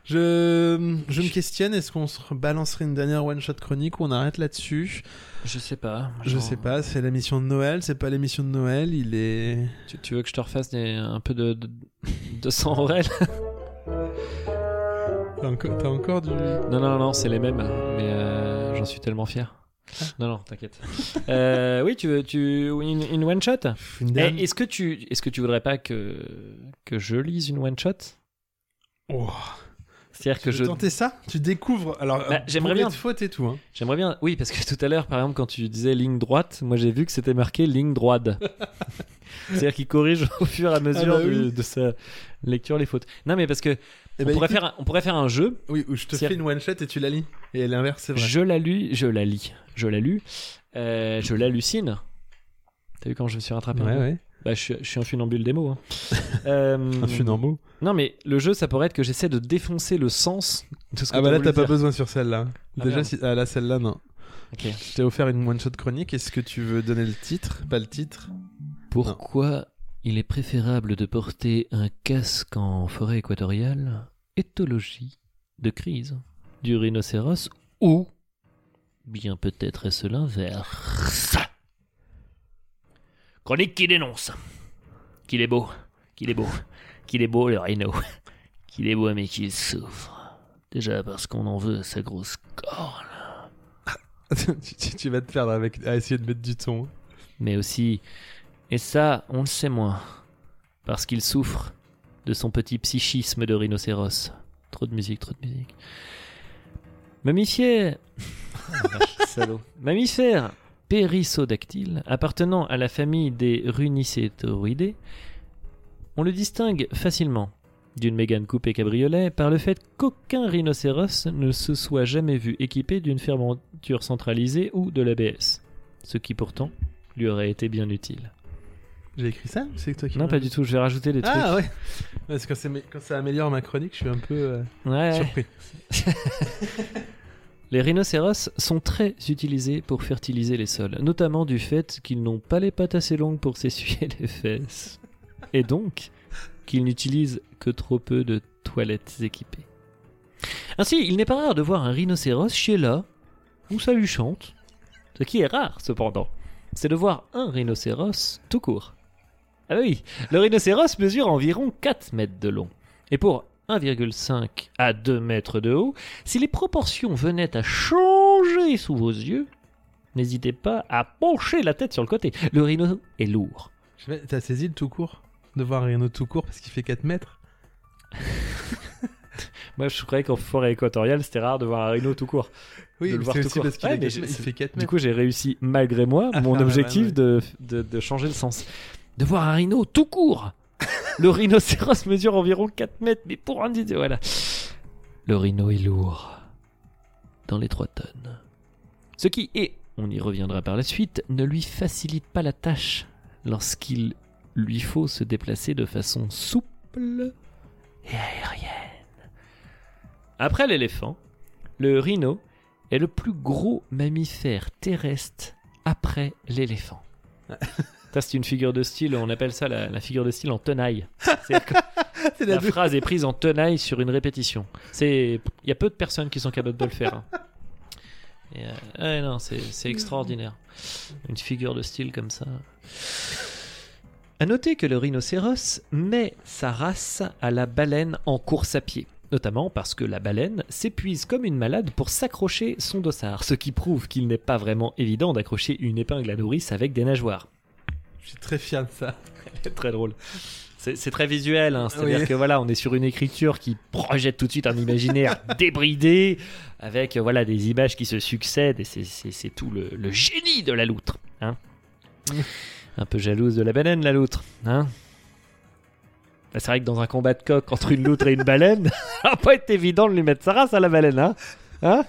Je, je me questionne, est-ce qu'on se balancerait une dernière one-shot chronique ou on arrête là-dessus? Je sais pas. Je sais pas, c'est l'émission de Noël, c'est pas l'émission de Noël, il est... Tu, tu veux que je te refasse des- un peu de, de, de sang Aurel? T'as encore, encore du... Non, non, non, c'est les mêmes, mais euh, j'en suis tellement fier. Non, non, t'inquiète. Euh, oui, tu veux, tu une, une one shot. Une Eh, dernière- est-ce que tu, est-ce que tu voudrais pas que que je lise une one shot Oh, C'est-à-dire tu que je, tenter ça? Tu découvres... Alors, Bah, euh, j'aimerais bien. de fautes et tout. Hein. j'aimerais bien. Oui, parce que tout à l'heure, par exemple, quand tu disais ligne droite, moi j'ai vu que c'était marqué ligne droite. C'est-à-dire qu'il corrige au fur et à mesure Ah bah de, oui. de sa lecture les fautes. Non, mais parce que Eh on, pourrait écoute- faire un, on pourrait faire un jeu. Oui, où je te fais une one-shot et tu la lis. Et l'inverse, c'est vrai. Je la lis, je la lis, je la lus, euh, je l'hallucine. T'as vu quand je me suis rattrapé Ouais, ouais. Bah, je, suis, je suis un funambule des mots. hein. Euh, Un funambo. Non, mais le jeu, ça pourrait être que j'essaie de défoncer le sens de ce que Ah bah là, t'as pas besoin sur celle-là. Ah, Déjà, si... ah là, celle-là, non. Ok. Je t'ai offert une one-shot chronique. Est-ce que tu veux donner le titre? Pas le titre? Pourquoi il est préférable de porter un casque en forêt équatoriale? Éthologie de crise du rhinocéros ou bien peut-être est-ce l'inverse? Chronique qui dénonce. Qu'il est beau, qu'il est beau, qu'il est beau le rhino. Qu'il est beau mais qu'il souffre. Déjà parce qu'on en veut à sa grosse corne. tu, tu- tu vas te perdre avec, à essayer de mettre du ton. Mais aussi, et ça on le sait moins, parce qu'il souffre de son petit psychisme de rhinocéros. Trop de musique, trop de musique. Mammifère. Ah. Mammifère périssodactyle, appartenant à la famille des runicétoroidés, on le distingue facilement d'une Mégane coupée cabriolet par le fait qu'aucun rhinocéros ne se soit jamais vu équipé d'une fermeture centralisée ou de l'ABS, ce qui pourtant lui aurait été bien utile. J'ai écrit ça c'est toi qui Non, pas du tout, je vais rajouter des trucs. Ah ouais Parce que quand ça améliore ma chronique, je suis un peu euh, Ouais. surpris. Les rhinocéros sont très utilisés pour fertiliser les sols, notamment du fait qu'ils n'ont pas les pattes assez longues pour s'essuyer les fesses. Et donc, qu'ils n'utilisent que trop peu de toilettes équipées. Ainsi, il n'est pas rare de voir un rhinocéros chez là où ça lui chante. Ce qui est rare, cependant, c'est de voir un rhinocéros tout court. Ah oui, le rhinocéros mesure environ 4 mètres de long. Et pour 1,5 à 2 mètres de haut, si les proportions venaient à changer sous vos yeux, n'hésitez pas à pencher la tête sur le côté. Le rhino est lourd. T'as saisi le tout court De voir un rhino tout court parce qu'il fait 4 mètres? Moi, je croyais qu'en forêt équatoriale, c'était rare de voir un rhino tout court. Oui, De le voir tout court. parce qu'il Ouais, mais il fait 4 Du mètres. coup, j'ai réussi, malgré moi, Ah, mon ouais, objectif. De, de, de changer le sens. De voir un rhino tout court. Le rhinocéros mesure environ 4 mètres, mais pour un dit, voilà. Le rhino est lourd. Dans les 3 tonnes. Ce qui est, on y reviendra par la suite, ne lui facilite pas la tâche lorsqu'il lui faut se déplacer de façon souple et aérienne. Après l'éléphant, le rhino est le plus gros mammifère terrestre après l'éléphant. Ça, c'est une figure de style, on appelle ça la, la figure de style en tenaille. Que C'est la phrase est prise en tenaille sur une répétition. Il y a peu de personnes qui sont capables de le faire. hein. Et, euh, ouais, non, c'est, c'est extraordinaire. Une figure de style comme ça. À noter que le rhinocéros met sa race à la baleine en course à pied. Notamment parce que la baleine s'épuise comme une malade pour s'accrocher son dossard, ce qui prouve qu'il n'est pas vraiment évident d'accrocher une épingle à nourrice avec des nageoires. Je suis très fier de ça. C'est très drôle. C'est très visuel, hein. c'est-à-dire Oui. que voilà, on est sur une écriture qui projette tout de suite un imaginaire débridé, avec voilà des images qui se succèdent, et c'est- tout le, le génie de la loutre. Hein un peu jalouse de la baleine, la loutre. Hein Bah, c'est vrai que dans un combat de coq entre une loutre et une baleine, ça va pas être évident de lui mettre sa race à la baleine. Hein Hein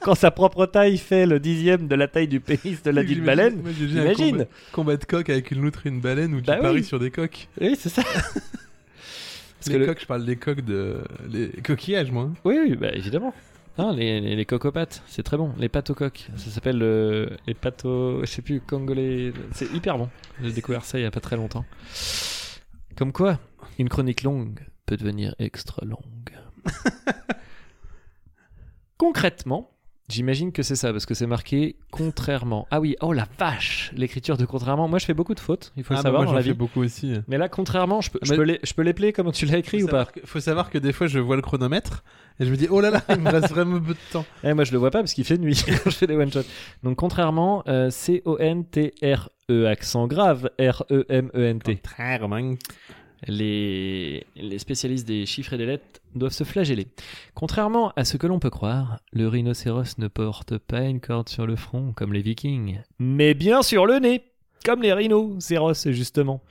Quand sa propre taille fait le dixième de la taille du pénis de la dite baleine, moi, j'imagine un imagine combat, combat de coq avec une loutre et une baleine où tu Bah paries oui. sur des coques. oui, c'est ça. Parce les que le- coques, je parle des coques de. Les coquillages, moi. hein. Oui, oui, bah évidemment. Hein, les, les, les pâtes, c'est très bon. Les pâtes aux coques, ça s'appelle euh, les pâtes aux... Je sais plus, congolais. C'est hyper bon. J'ai découvert ça il y a pas très longtemps. Comme quoi, une chronique longue peut devenir extra longue. Concrètement, j'imagine que c'est ça, parce que c'est marqué contrairement. Ah oui, oh la vache L'écriture de contrairement. Moi, je fais beaucoup de fautes, il faut Ah, le bah, savoir moi, dans la fais vie. beaucoup aussi. Mais là, contrairement, je peux, je peux player comme tu l'as écrit ou pas? que, faut savoir que des fois, je vois le chronomètre et je me dis, oh là là, il me reste vraiment peu de temps. Eh, moi, je le vois pas parce qu'il fait nuit quand je fais des one-shots. Donc, contrairement, euh, C-O-N-T-R-E, accent grave, R-E-M-E-N-T. Les, les spécialistes des chiffres et des lettres doivent se flageller. Contrairement à ce que l'on peut croire, le rhinocéros ne porte pas une corde sur le front comme les vikings, mais bien sur le nez, comme les rhinocéros, justement.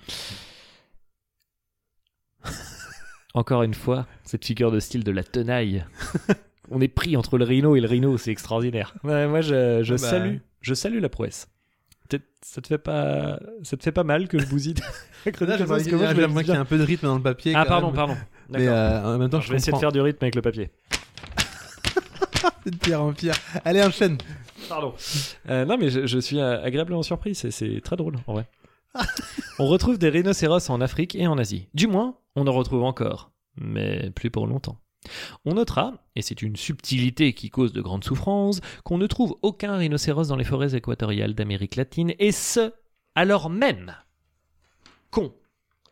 Encore une fois, cette figure de style de la tenaille. On est pris entre le rhino et le rhino, c'est extraordinaire. Ouais, moi, je, je Ah bah. salue, je salue la prouesse. Ça te fait pas, ça te fait pas mal que je bousille j'aimerais qu'il y ait un peu de rythme dans le papier. ah pardon, même. pardon. Mais euh, en même temps, je je, vais essayer de faire du rythme avec le papier. de pire en pire. Allez, enchaîne. Pardon. Euh, non, mais je, je suis euh, agréablement surpris. C'est, c'est très drôle, en vrai. on retrouve des rhinocéros en Afrique et en Asie. Du moins, on en retrouve encore. Mais plus pour longtemps. On notera, et c'est une subtilité qui cause de grandes souffrances, qu'on ne trouve aucun rhinocéros dans les forêts équatoriales d'Amérique latine, et ce, alors même qu'on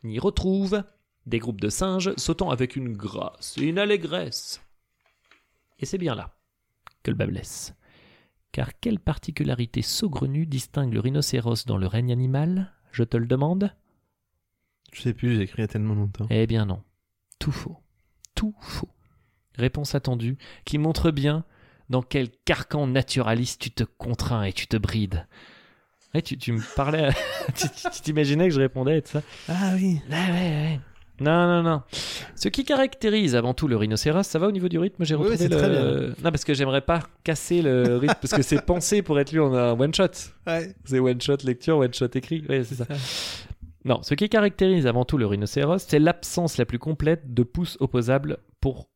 y retrouve des groupes de singes sautant avec une grâce et une allégresse. Et c'est bien là que le bas blesse. Car quelle particularité saugrenue distingue le rhinocéros dans le règne animal Je te le demande? Je sais plus, j'ai écrit il y a tellement longtemps. Eh bien non. Tout faux. Tout faux. Réponse attendue, qui montre bien dans quel carcan naturaliste tu te contrains et tu te brides. Ouais, tu, tu me parlais, à- tu t'imaginais que je répondais et tout ça? Ah oui. Ouais, ouais, ouais. Non, non, non. Ce qui caractérise avant tout le rhinocéros, ça va au niveau du rythme? J'ai retrouvé le... très bien. Non, parce que j'aimerais pas casser le rythme, parce que c'est pensé pour être lu en un one-shot. Ouais. C'est one-shot lecture, one-shot écrit. Ouais, c'est ça. Non, ce qui caractérise avant tout le rhinocéros, c'est l'absence la plus complète de pouces opposables pour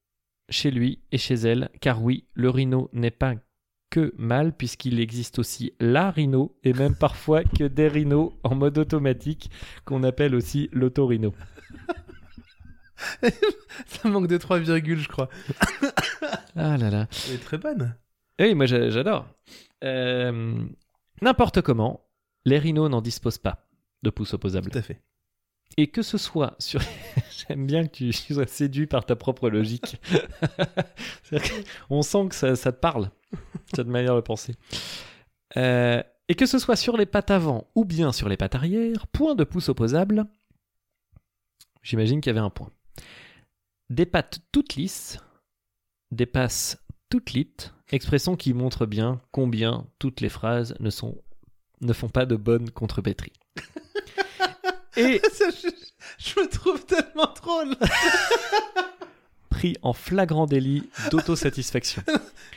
chez lui et chez elle, car oui, le rhino n'est pas que mâle, puisqu'il existe aussi la rhino, et même parfois que des rhinos en mode automatique, qu'on appelle aussi l'autorhino. Ça manque de 3 virgules, je crois. Ah là là. Elle est très bonne. Oui, moi j'a- j'adore. Euh, N'importe comment, les rhinos n'en disposent pas de pouces opposables. Tout à fait. Et que ce soit sur. J'aime bien que tu sois séduit par ta propre logique. On sent que ça, ça te parle, cette manière de penser. Euh, et que ce soit sur les pattes avant ou bien sur les pattes arrière, point de pouce opposable. J'imagine qu'il y avait un point. Des pattes toutes lisses, des passes toutes lites, expression qui montre bien combien toutes les phrases ne, sont, ne font pas de bonne contre-pétrie. Et Ça, je, je me trouve tellement drôle. pris en flagrant délit d'autosatisfaction.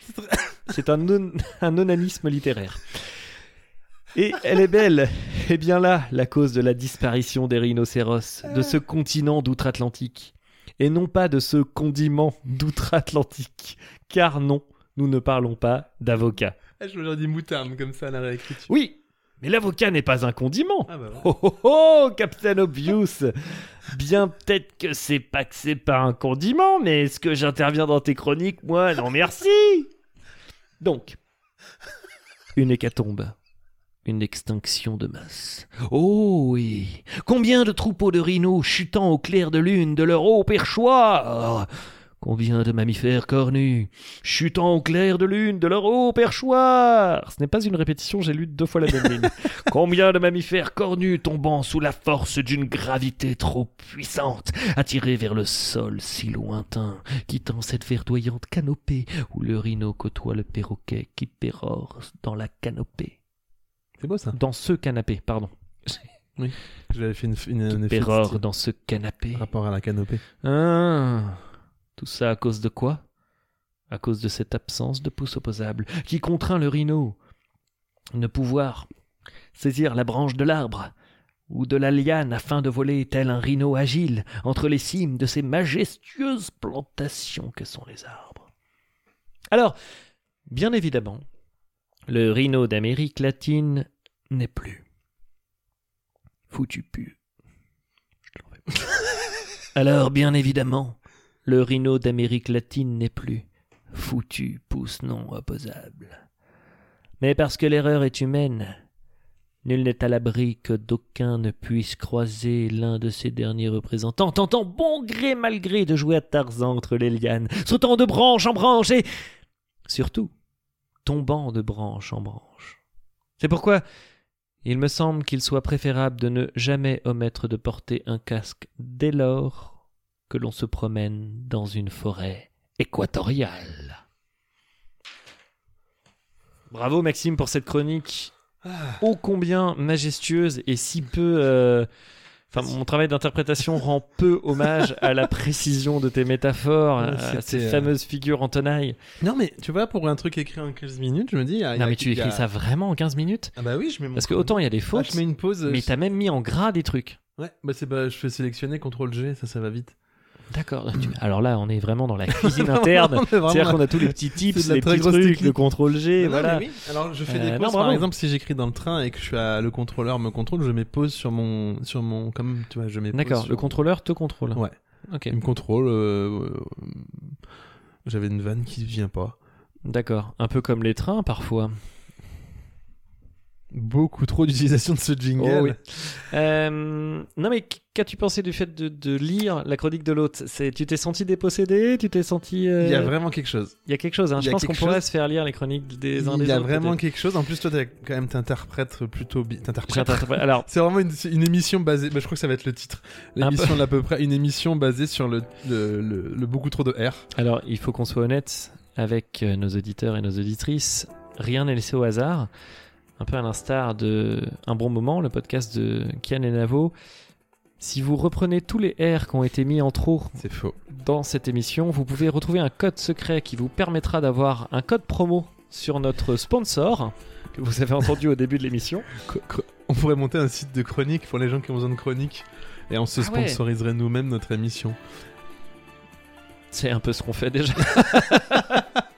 C'est un, non- un onanisme littéraire. Et elle est belle. Et bien là, la cause de la disparition des rhinocéros, de ce continent d'outre-Atlantique. Et non pas de ce condiment d'outre-Atlantique. Car non, nous ne parlons pas d'avocat. Ah, je me dit moutarde comme ça à la réécriture. Oui, mais l'avocat n'est pas un condiment. Ah bah ouais. Oh oh oh, Captain Obvious Bien peut-être que c'est pas que c'est pas un condiment, mais est-ce que j'interviens dans tes chroniques, moi? Non merci Donc, une hécatombe. Une extinction de masse. Oh oui Combien de troupeaux de rhinos chutant au clair de lune de leur haut perchoir? Combien de mammifères cornus chutant au clair de lune de leur haut perchoir Ce n'est pas une répétition, j'ai lu deux fois la même ligne. Combien de mammifères cornus tombant sous la force d'une gravité trop puissante, attirés vers le sol si lointain, quittant cette verdoyante canopée où le rhino côtoie le perroquet qui pérore dans la canopée. C'est beau ça. Dans ce canapé, pardon. J'avais fait une, Pérore dans ce canapé. par rapport à la canopée. Ah, tout ça à cause de quoi? À cause de cette absence de pouce opposable qui contraint le rhino ne pouvoir saisir la branche de l'arbre ou de la liane afin de voler tel un rhino agile entre les cimes de ces majestueuses plantations que sont les arbres. Alors, bien évidemment, le rhino d'Amérique latine n'est plus. Foutu pu. Alors, bien évidemment, le rhino d'Amérique latine n'est plus. Foutu pouce non opposable. Mais parce que l'erreur est humaine, nul n'est à l'abri que d'aucun ne puisse croiser l'un de ces derniers représentants, tentant bon gré mal gré de jouer à Tarzan entre les lianes, sautant de branche en branche et, surtout, tombant de branche en branche. C'est pourquoi il me semble qu'il soit préférable de ne jamais omettre de porter un casque dès lors que l'on se promène dans une forêt équatoriale. Bravo Maxime pour cette chronique ô combien majestueuse et si peu... euh, Enfin, mon travail d'interprétation rend peu hommage à la précision de tes métaphores, Ouais, à ces euh, fameuses figures en tenaille. Non mais tu vois, pour un truc écrit en 15 minutes, je me dis... Non mais tu il y a- écris ça vraiment en 15 minutes? Ah bah oui, je mets mon... Parce que autant il y a des Ah, fautes, je mets une pause. mais je- t'as même mis en gras des trucs. Ouais, bah c'est bah, je fais sélectionner CTRL G, ça ça va vite. D'accord. Tu- Alors là, on est vraiment dans la cuisine interne. C'est-à-dire qu'on a tous les petits tips, les petits trucs, technique. le contrôle G, Non, voilà. mais oui. Alors je fais Euh, des non, bravo. par exemple, si j'écris dans le train et que je suis à, le contrôleur me contrôle, je mets pause sur mon sur mon comme tu vois, je mets. pause D'accord, sur- le contrôleur te contrôle. Ouais. Ok, Il me contrôle. euh, euh, J'avais une vanne qui vient pas. d'accord. Un peu comme les trains parfois. Beaucoup trop d'utilisation de ce jingle. Oh oui. Euh, non mais qu'as-tu pensé du fait de, de lire la chronique de l'autre C'est tu t'es senti dépossédé? Tu t'es senti euh, Il y a vraiment quelque chose. il y a quelque chose. Hein. il Je pense qu'on pourrait se faire lire les chroniques des uns Il des y a autres. vraiment quelque chose. En plus, toi, quand même t'interprètes plutôt bien. Alors C'est vraiment une, une émission basée. bah, je crois que ça va être le titre. L'émission d'à peu près. Une émission basée sur le, le, le- le beaucoup trop de R. Alors, il faut qu'on soit honnête avec euh, nos auditeurs et nos auditrices. Rien n'est laissé au hasard. Un peu à l'instar de Un bon moment, le podcast de Kian et Navo. Si vous reprenez tous les R qui ont été mis en trop faux. dans cette émission, vous pouvez retrouver un code secret qui vous permettra d'avoir un code promo sur notre sponsor que vous avez entendu au début de l'émission. On pourrait monter un site de chronique pour les gens qui ont besoin de chronique. Et on se Ah ouais. sponsoriserait nous-mêmes notre émission. C'est un peu ce qu'on fait déjà.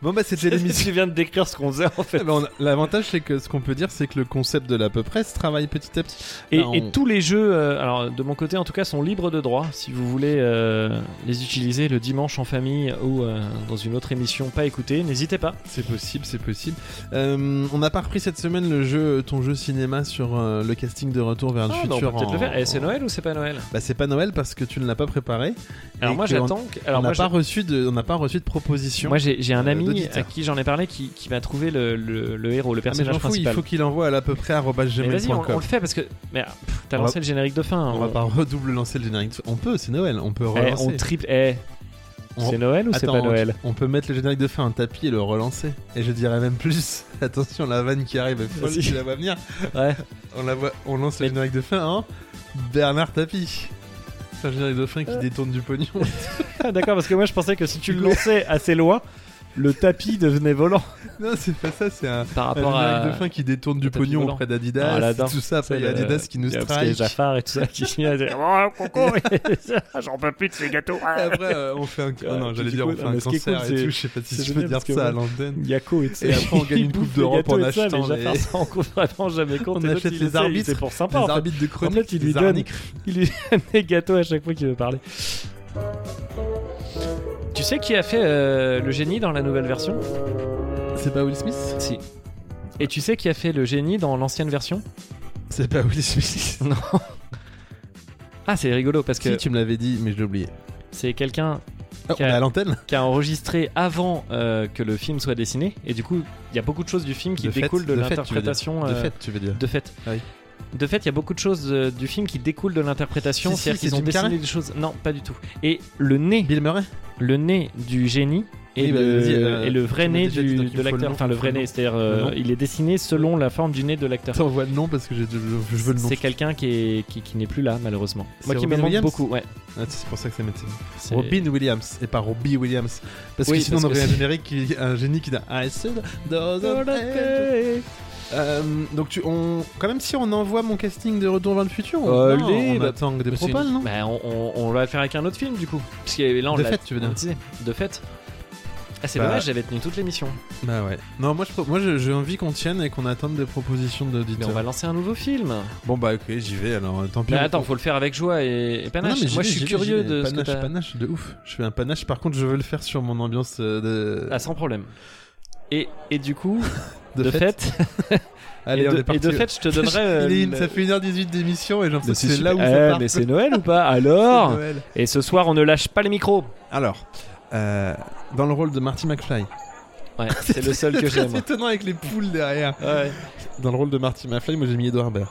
Bon, bah, c'était l'émission. tu viens de décrire ce qu'on faisait en fait. Eh ben, on L'avantage, c'est que ce qu'on peut dire, c'est que le concept de l'à peu près se travaille petit à petit. Et, Là, on- et tous les jeux, euh, alors de mon côté en tout cas, sont libres de droit. Si vous voulez euh, les utiliser le dimanche en famille ou euh, dans une autre émission pas écoutée, n'hésitez pas. C'est possible, c'est possible. Euh, on n'a pas repris cette semaine le jeu, ton jeu cinéma sur euh, le casting de Retour vers le Ah, bah, on futur. peut peut-être le faire. Eh, c'est Noël ou c'est pas Noël? Bah, c'est pas Noël parce que tu ne l'as pas préparé. Alors Et moi que on- j'attends. que- Alors on n'a pas j'ai- reçu de, on n'a pas reçu de proposition. moi j'ai j'ai un euh, ami à qui j'en ai parlé qui, qui m'a trouvé le, le- le héros, le Ah, mais personnage fous, il principal. faut qu'il envoie à l'à peu près Mais vas-y, on, on gmail.com. le fait parce que. Mais ah, t'as lancé va- le générique de fin. On va pas redouble lancer le générique. On peut, c'est Noël, on peut Eh, relancer. on triple. Eh, On- c'est Noël ou c'est pas Noël On peut mettre le générique de fin un tapis et le relancer. Et je dirais même plus. Attention, la vanne qui arrive, faut Vas-y. qu'il la voit venir. Ouais. On, la voit, on lance le générique de fin en Bernard Tapie. C'est un générique de fin qui détourne du pognon. D'accord, parce que moi je pensais que si tu le lançais assez loin, le tapis devenait volant. non, c'est pas ça, c'est un, Par rapport à. de fin qui détourne du pognon volant. auprès d'Adidas. Ah, tout ça, après il y a Adidas qui nous il y a- Parce qu'il y a strike. Jafar et tout ça qui vient dire Oh, Coco J'en peux plus de ces gâteaux Et Après, euh, on fait un. oh non, j'allais dire, coup, on fait un cool, et tout. Je sais pas si je peux dire ça à l'antenne. Yako et tout ça. Et après, on gagne une coupe d'Europe en ça, achetant Jafar s'en rend vraiment jamais compte. On achète les arbitres. C'est pour sympa Les en fait. arbitres de En chronique. fait, il lui les donne, arnicles. il lui donne des gâteaux à chaque fois qu'il veut parler. Tu sais qui a fait euh, le génie dans la nouvelle version? C'est pas Will Smith? Si. Et tu sais qui a fait le génie dans l'ancienne version? C'est pas Will Smith. Non. Ah, c'est rigolo parce que Si, tu me l'avais dit, mais je l'ai oublié. c'est quelqu'un Oh, on Qui a- à l'antenne? qui a enregistré avant euh, que le film soit dessiné. Et du coup, il y a beaucoup de choses du film qui De fait, découlent de, l'interprétation. De euh, fait, tu veux dire. De fait. Ah oui. De fait, il y a beaucoup de choses euh, du film qui découlent de l'interprétation. Si, si, C'est-à-dire c'est qu'ils ont Jim dessiné Carrey des choses. Non, pas du tout. Et le nez, Bill Murray le nez du génie et, Oui, bah, le, vas-y, euh, et le vrai nez déjà dit, du- donc il de le l'acteur. nom, Enfin, le faut vrai le nez, c'est-à-dire Le euh, nom. il est dessiné selon la forme du nez de l'acteur. T'envoies le nom parce que j'ai- je, je veux le nom. C'est quelqu'un qui est qui, qui n'est plus là malheureusement. Moi qui me Robin manque Williams beaucoup. Ouais. Ah, c'est pour ça que c'est médecin. C'est- Robin Williams et pas Robbie Williams. Parce Oui, que sinon parce on que aurait un c'est- générique qui un génie qui dit I said doesn't end. Euh, donc tu, on, quand même si on envoie mon casting de Retour vers le futur, on, Euh, non, les- on bah, attend des une- non Bah, on, on- on va le faire avec un autre film du coup. Parce que là, on De fait, tu veux dire. De fait. Ah, c'est Bah- dommage, j'avais tenu toute l'émission. Bah ouais. Non, moi je pro- moi je- j'ai envie qu'on tienne et qu'on attende des propositions Mais d'auditeurs. on va lancer un nouveau film. Bon bah ok, j'y vais alors. Tant pis. Mais attends, faut le faire avec joie et, et Non, panache. mais Moi, je suis curieux de ce que panache, panache de ouf. Je fais un panache. Par contre, je veux le faire sur mon ambiance euh, de. Ah, sans problème. Et, et du coup, de, de, fait. fait, Allez, et, on de, est parti. et de fait, je te donnerai. euh, une- Ça fait 1h18 d'émission et que c'est là où ça part. mais c'est Noël ou pas C'est Alors Noël. Et ce soir, on ne lâche pas les micros. Alors, euh, dans le rôle de Marty McFly. Ouais, c'est le seul que C'est j'aime. très étonnant avec les poules derrière. Ouais. Dans le rôle de Marty McFly, moi j'ai mis Edouard Baird.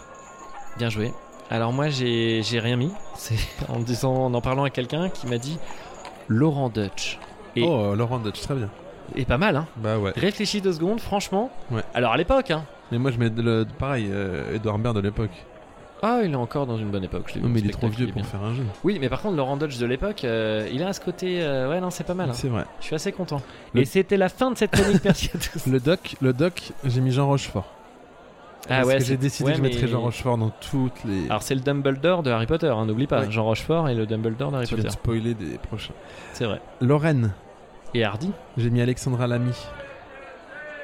Bien joué. Alors moi, j'ai j'ai rien mis. C'est en disant, en en parlant à quelqu'un qui m'a dit Laurent Dutch. Et, Oh, Laurent Dutch, très bien. Et pas mal, hein. Bah ouais. Réfléchis deux secondes, franchement. Ouais. Alors à l'époque, hein. Mais moi je mets le, pareil, euh, Edouard Baird de l'époque. Ah, il est encore dans une bonne époque. je Non, mais il est trop vieux est pour faire un jeu. Oui, mais par contre, Laurent Dodge de l'époque, euh, il a ce côté. euh, ouais, non, c'est pas mal. hein. C'est vrai. Je suis assez content. Le- Et c'était la fin de cette chronique, merci à tous. Le doc, le doc, j'ai mis Jean Rochefort. Ah Parce ouais, que j'ai décidé ouais, que je mettrais mais- Jean Rochefort dans toutes les. Alors, c'est le Dumbledore de Harry Potter, hein, n'oublie pas. Ouais. Jean Rochefort et le Dumbledore de Harry tu viens de Potter. spoiler des prochains. C'est vrai. Lorraine, Et Hardy j'ai mis Alexandra Lamy.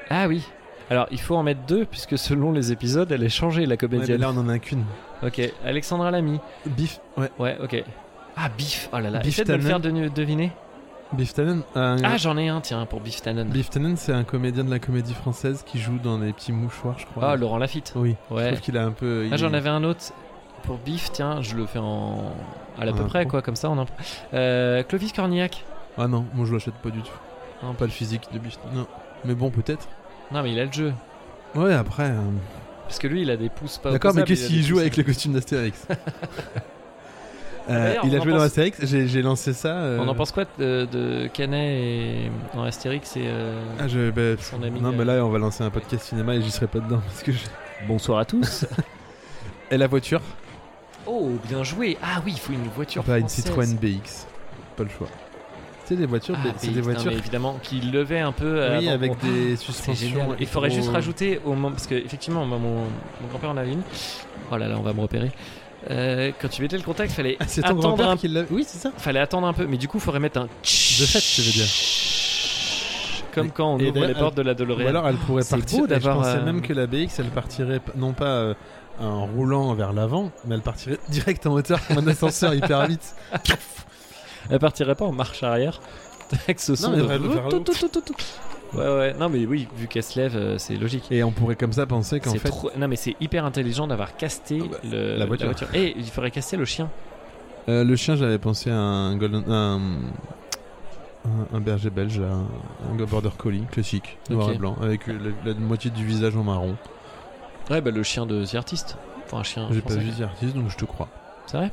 Ah oui. Alors, il faut en mettre deux, puisque selon les épisodes, elle est changée, la Ouais, mais comédienne. là on en a qu'une. Ok, Alexandra Lamy. Biff, ouais. Ouais, ok. Ah, Biff Oh là là. Biff Essaie de le faire de- deviner. Biff Tannen Ah, j'en ai un, tiens, pour Biff Tannen. Biff Tannen, c'est un comédien de la comédie française qui joue dans les petits mouchoirs, je crois. Ah, Laurent Lafitte. Oui, je Ouais. trouve qu'il a un peu. Ah, j'en est- avais un autre pour Biff, tiens, je le fais en. à l'à En peu près, quoi, comme ça, en impro. Euh, Clovis Cornillac. Ah non, moi je l'achète pas du tout. Non. Pas le physique de Biff. Non. Mais bon, peut-être. Non, mais il a le jeu. Ouais, après. euh, Parce que lui, il a des pouces pas D'accord, mais opposables, qu'est-ce il a qu'il des joue pouces- avec le costume d'Astérix Euh, D'ailleurs, Il on a en joué dans pense- Astérix, j'ai j'ai lancé ça. euh, On en pense quoi de, de Canet et. dans Astérix et. euh, Ah, je, bah, son ami. non, euh, mais là, on va lancer un podcast cinéma et j'y serai pas dedans. Parce que je- Bonsoir à tous. Et la voiture? Oh, bien joué. Ah oui, il faut une voiture. Bah, une française. Citroën BX. Pas le choix. C'est des voitures, Ah, c'est des voitures. évidemment, qui levaient un peu. euh, Oui, avec des C'est suspensions. Il faudrait juste électro- rajouter au moment parce que effectivement mon, mon grand-père en avait une. Oh là là, on va me repérer. Euh, quand tu mettais le contact, fallait Ah, c'est ton attendre grand-père un qui l'a. Oui, c'est ça. fallait attendre un peu, mais du coup, il faudrait mettre un. De fait, tu veux dire. Comme quand on Et ouvre les portes de la Ou DeLorean. alors elle pourrait partir. je pensais euh, même que la BX elle partirait non pas euh, en roulant vers l'avant, mais elle partirait direct en hauteur comme un ascenseur hyper vite. Elle partirait pas en marche arrière avec ce son mais de. tout, tout, tout. Ouais, ouais. Non, mais oui, vu qu'elle se lève, euh, c'est logique. Et on pourrait comme ça penser qu'en C'est fait. trop- Non, mais c'est hyper intelligent d'avoir casté Ah bah, le- la voiture. Et il faudrait caster le chien. Euh, le chien, j'avais pensé à un golden, un, un, un berger belge, un, un border collie classique, noir Ok. et blanc, avec euh, la, la moitié du visage en marron. Ouais, bah le chien de The Artist. Enfin, un chien. J'ai pas français. vu The Artist, donc je te crois. C'est vrai?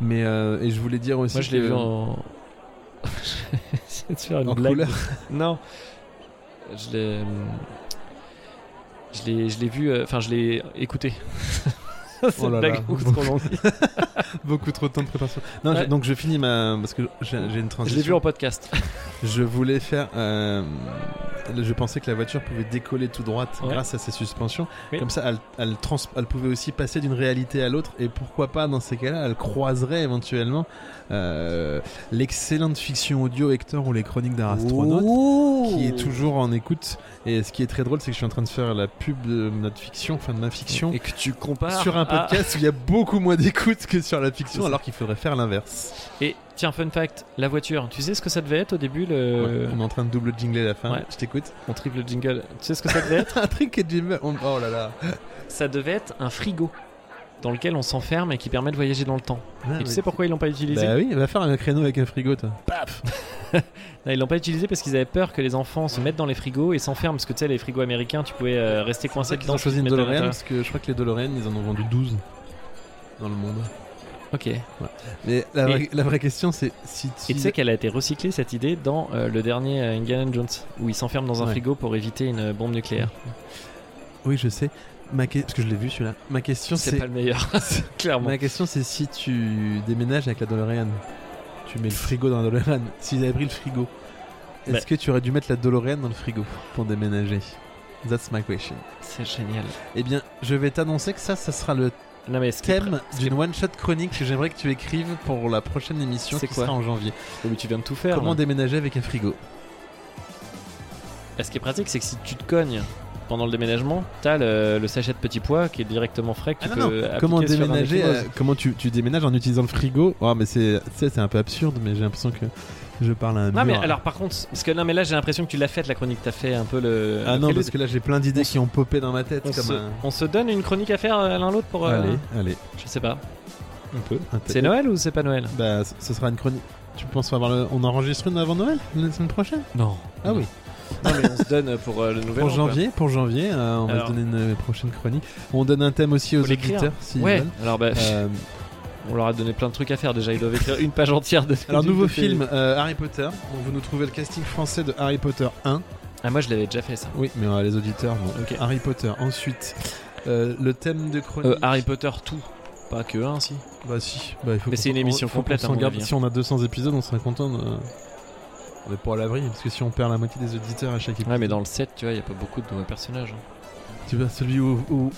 Mais euh, et je voulais dire aussi. Moi, je l'ai vu en. J'essaie de faire une En blague. couleur. Non. Je l'ai. Je l'ai, je l'ai vu. euh, Enfin, je l'ai écouté. C'est Oh une blague beaucoup trop longue. Beaucoup trop de temps de préparation. Non, Ouais. donc je finis ma parce que j'ai une Je transition. l'ai vu en podcast. Je voulais faire. euh, je pensais que la voiture pouvait décoller tout droite Ouais. grâce à ses suspensions. Oui. Comme ça, elle, elle, trans- elle pouvait aussi passer d'une réalité à l'autre. Et pourquoi pas, dans ces cas-là, elle croiserait éventuellement euh, l'excellente fiction audio Hector ou les chroniques d'un astronaute. Qui est toujours en écoute. Et ce qui est très drôle, c'est que je suis en train de faire la pub de notre fiction, enfin de ma fiction, Et que tu compares. sur un à- podcast où il y a beaucoup moins d'écoute que sur la fiction, alors qu'il faudrait faire l'inverse. Et tiens, fun fact la voiture, tu sais ce que ça devait être au début Ouais, le... on est en train de double jingler la fin. Ouais. Je t'écoute. On triple le jingle. Tu sais ce que ça devait être un truc et on- Oh là là. Ça devait être un frigo dans lequel on s'enferme et qui permet de voyager dans le temps. Ah, et tu sais pourquoi ils l'ont pas utilisé Bah oui, va faire un créneau avec un frigo, toi. Paf Non, Ils l'ont pas utilisé parce qu'ils avaient peur que les enfants se mettent dans les frigos et s'enferment. Parce que tu sais, les frigos américains, tu pouvais euh, rester coincé Ils dedans. ont choisi une DeLorean parce que je crois que les DeLorean, ils en ont vendu 12 dans le monde. Ok. Et Mais la, vraie, la vraie question, c'est si tu. tu sais qu'elle a été recyclée cette idée dans euh, le dernier euh, Indiana Jones où ils s'enferment dans un Ouais. frigo pour éviter une bombe nucléaire. Oui, je sais. Ma que- Parce que je l'ai vu celui-là. Ma question, C'est c'est. pas le meilleur, clairement. Ma question, c'est si tu déménages avec la DeLorean, tu mets le frigo dans la DeLorean. S'ils avaient pris le frigo, est-ce Bah. que tu aurais dû mettre la DeLorean dans le frigo pour déménager? That's my question. C'est génial. Eh bien, je vais t'annoncer que ça, ça sera le Non mais thème d'une one-shot chronique que j'aimerais que tu écrives pour la prochaine émission C'est qui quoi sera en janvier. Oh, mais tu viens de tout faire. Comment déménager avec un frigo Et Ce qui est pratique, c'est que si tu te cognes pendant le déménagement, t'as le, le sachet de petits pois qui est directement frais que tu Ah non, peux non. Comment sur un déménager euh, Comment tu, tu déménages en utilisant le frigo Oh, mais c'est tu sais, c'est un peu absurde, mais j'ai l'impression que je parle à un Non mais mur. alors par contre, parce que non mais là j'ai l'impression que tu l'as faite la chronique, t'as fait un peu le. Ah le non, prélude. parce que là j'ai plein d'idées qui ont popé dans ma tête on, comme se, un. on se donne une chronique à faire euh, l'un l'autre pour. euh, Allez, allez. Je sais pas. On peut. C'est Noël ou c'est pas Noël? Bah, ce sera une chronique. Tu penses avoir le... On enregistre une avant Noël la semaine prochaine? Non. Ah oui. Non mais on se donne pour euh, le nouvel Pour an, quoi. janvier, pour janvier, euh, on va se donner une prochaine chronique. On donne un thème aussi aux Faut l'écrire. auditeurs s'ils Ouais. veulent. Alors bah, Euh, on leur a donné plein de trucs à faire déjà. Ils doivent écrire une page entière de. alors nouveau de film euh, Harry Potter. Donc vous nous trouvez le casting français de Harry Potter 1. Ah moi je l'avais déjà fait ça. Oui, mais euh, les auditeurs non. Ok. Harry Potter. Ensuite, euh, le thème de chronique. Euh, Harry Potter tout. Pas que un si. Bah si. Bah, il faut Mais qu'on- c'est une on- émission faut qu'on complète, à s'en mon garde. avis, hein. Si on a 200 épisodes, on serait content. De... On est pas à l'abri parce que si on perd la moitié des auditeurs à chaque épisode. Ouais mais dans le 7 tu vois il y a pas beaucoup de nouveaux personnages. hein. Tu vois celui où. où-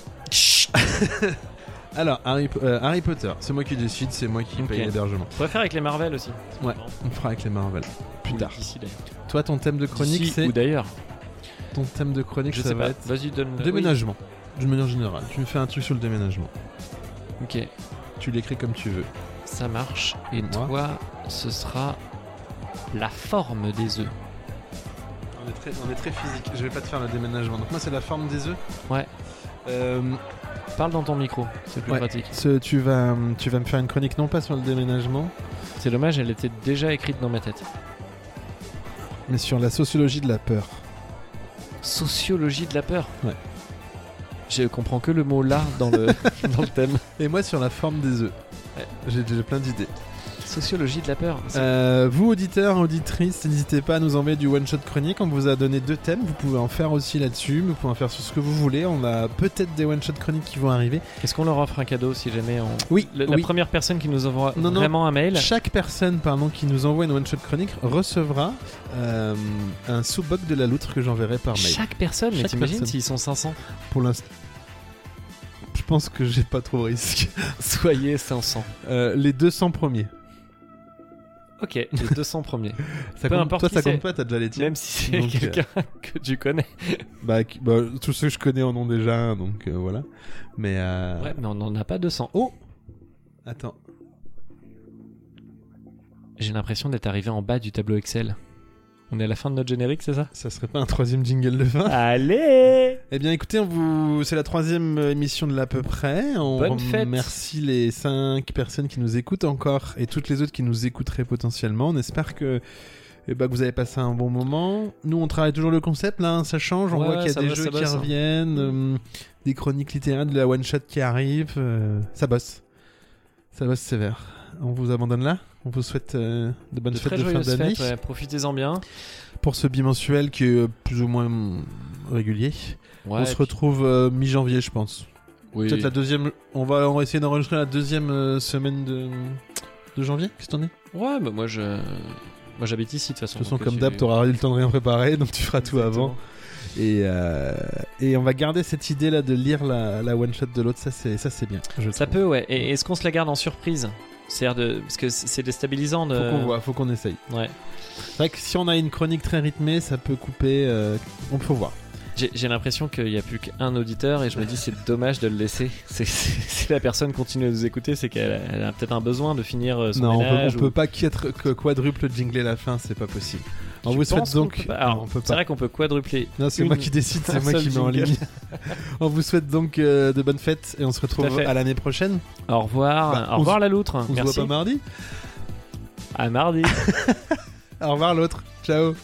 Alors Harry, euh, Harry Potter, c'est moi qui décide, c'est moi qui Ok. paye l'hébergement. On pourrait faire avec les Marvel aussi. Ouais. On fera avec les Marvel. Plus Ou tard. Toi, ton thème de chronique, c'est ou d'ailleurs. ton thème de chronique, Je ça sais va pas. être Vas-y donne. déménagement. D'une manière générale, tu me fais un truc sur le déménagement. Ok. Tu l'écris comme tu veux. Ça marche. Et Moi. toi, ce sera La forme des œufs. On est, très, on est très physique. Je vais pas te faire le déménagement. Donc moi c'est la forme des œufs. Ouais. Euh, Parle dans ton micro, c'est plus Ouais. pratique. ce- tu vas, tu vas me faire une chronique non pas sur le déménagement, C'est dommage, elle était déjà écrite dans ma tête. mais sur la sociologie de la peur. Sociologie de la peur. Ouais. Je comprends que le mot là dans le, dans le thème. Et moi sur la forme des œufs. Ouais. J'ai déjà plein d'idées. Sociologie de la peur. Euh, vous, auditeurs, auditrices, n'hésitez pas à nous envoyer du one-shot chronique. On vous a donné deux thèmes. Vous pouvez en faire aussi là-dessus. Vous pouvez en faire sur ce que vous voulez. On a peut-être des one-shot chroniques qui vont arriver. Est-ce qu'on leur offre un cadeau si jamais on. Oui, Le- la oui. première personne qui nous envoie Non, non. vraiment un mail. Chaque personne pardon, qui nous envoie une one-shot chronique recevra euh, un sous-boc de la loutre que j'enverrai par mail. Chaque personne, mais Chaque t'imagines personne. s'ils sont 500 Pour l'instant. Je pense que j'ai pas trop de risque. Soyez 500. Euh, les 200 premiers. Ok, les 200 premiers. Ça Peu compte, importe toi, qui ça compte pas, t'as déjà les tiens. Même si c'est Donc, euh, quelqu'un que tu connais. Bah, qui- bah, tous ceux que je connais en ont déjà un, donc euh, voilà. Mais. Euh... Ouais, mais on n'en a pas 200. Oh Attends. J'ai l'impression d'être arrivé en bas du tableau Excel. On est à la fin de notre générique, c'est ça? Ça serait pas un troisième jingle de fin? Allez Eh bien, écoutez, on vous... c'est la troisième émission de l'à peu près. On Bonne fête. remercie les cinq personnes qui nous écoutent encore et toutes les autres qui nous écouteraient potentiellement. On espère que, eh ben, que vous avez passé un bon moment. Nous, on travaille toujours le concept, là, hein, ça change. On Ouais, voit qu'il y a des bosse, jeux qui bosse, hein. reviennent, euh, des chroniques littéraires, de la one-shot qui arrive. euh, ça bosse. Ça bosse sévère. On vous abandonne là? On vous souhaite euh, de bonnes De fêtes de fin d'année ouais, profitez-en bien. pour ce bimensuel qui est euh, plus ou moins régulier. Ouais, on se retrouve euh, mi-janvier, je pense. Oui. Peut-être la deuxième. On va, on va essayer d'enregistrer la deuxième euh, semaine de, de janvier. Qu'est-ce que t'en es? De Ouais, bah moi je. Moi j'habite ici de toute façon. toute façon, comme d'hab, tu- t'auras eu le temps de rien préparer, donc tu feras tout avant. Et, euh, et on va garder cette idée là de lire la, la one shot de l'autre. Ça, c'est ça, c'est bien. Je Ça trouve. peut, ouais. Et est-ce qu'on se la garde en surprise? C'est-à-dire de. Parce que c'est déstabilisant de. Faut qu'on voit, faut qu'on essaye. Ouais. C'est vrai que si on a une chronique très rythmée, ça peut couper. euh, on peut voir. J'ai l'impression qu'il n'y a plus qu'un auditeur et je me dis c'est dommage de le laisser. C'est- c'est- Si la personne continue à nous écouter, c'est qu'elle a, peut-être un besoin de finir euh, son non, on peut, on ou- peut pas quadruple jingler la fin, c'est pas possible. On vous souhaite donc. peut Alors, peut c'est vrai qu'on peut quadrupler. Non, c'est Une- moi qui décide, c'est moi qui mets en ligne. on vous souhaite donc euh, de bonnes fêtes et on se retrouve à à, l'année prochaine. Au revoir. Bah, Au revoir se- la loutre. On se Merci. voit pas mardi À mardi. Au revoir l'autre. Ciao.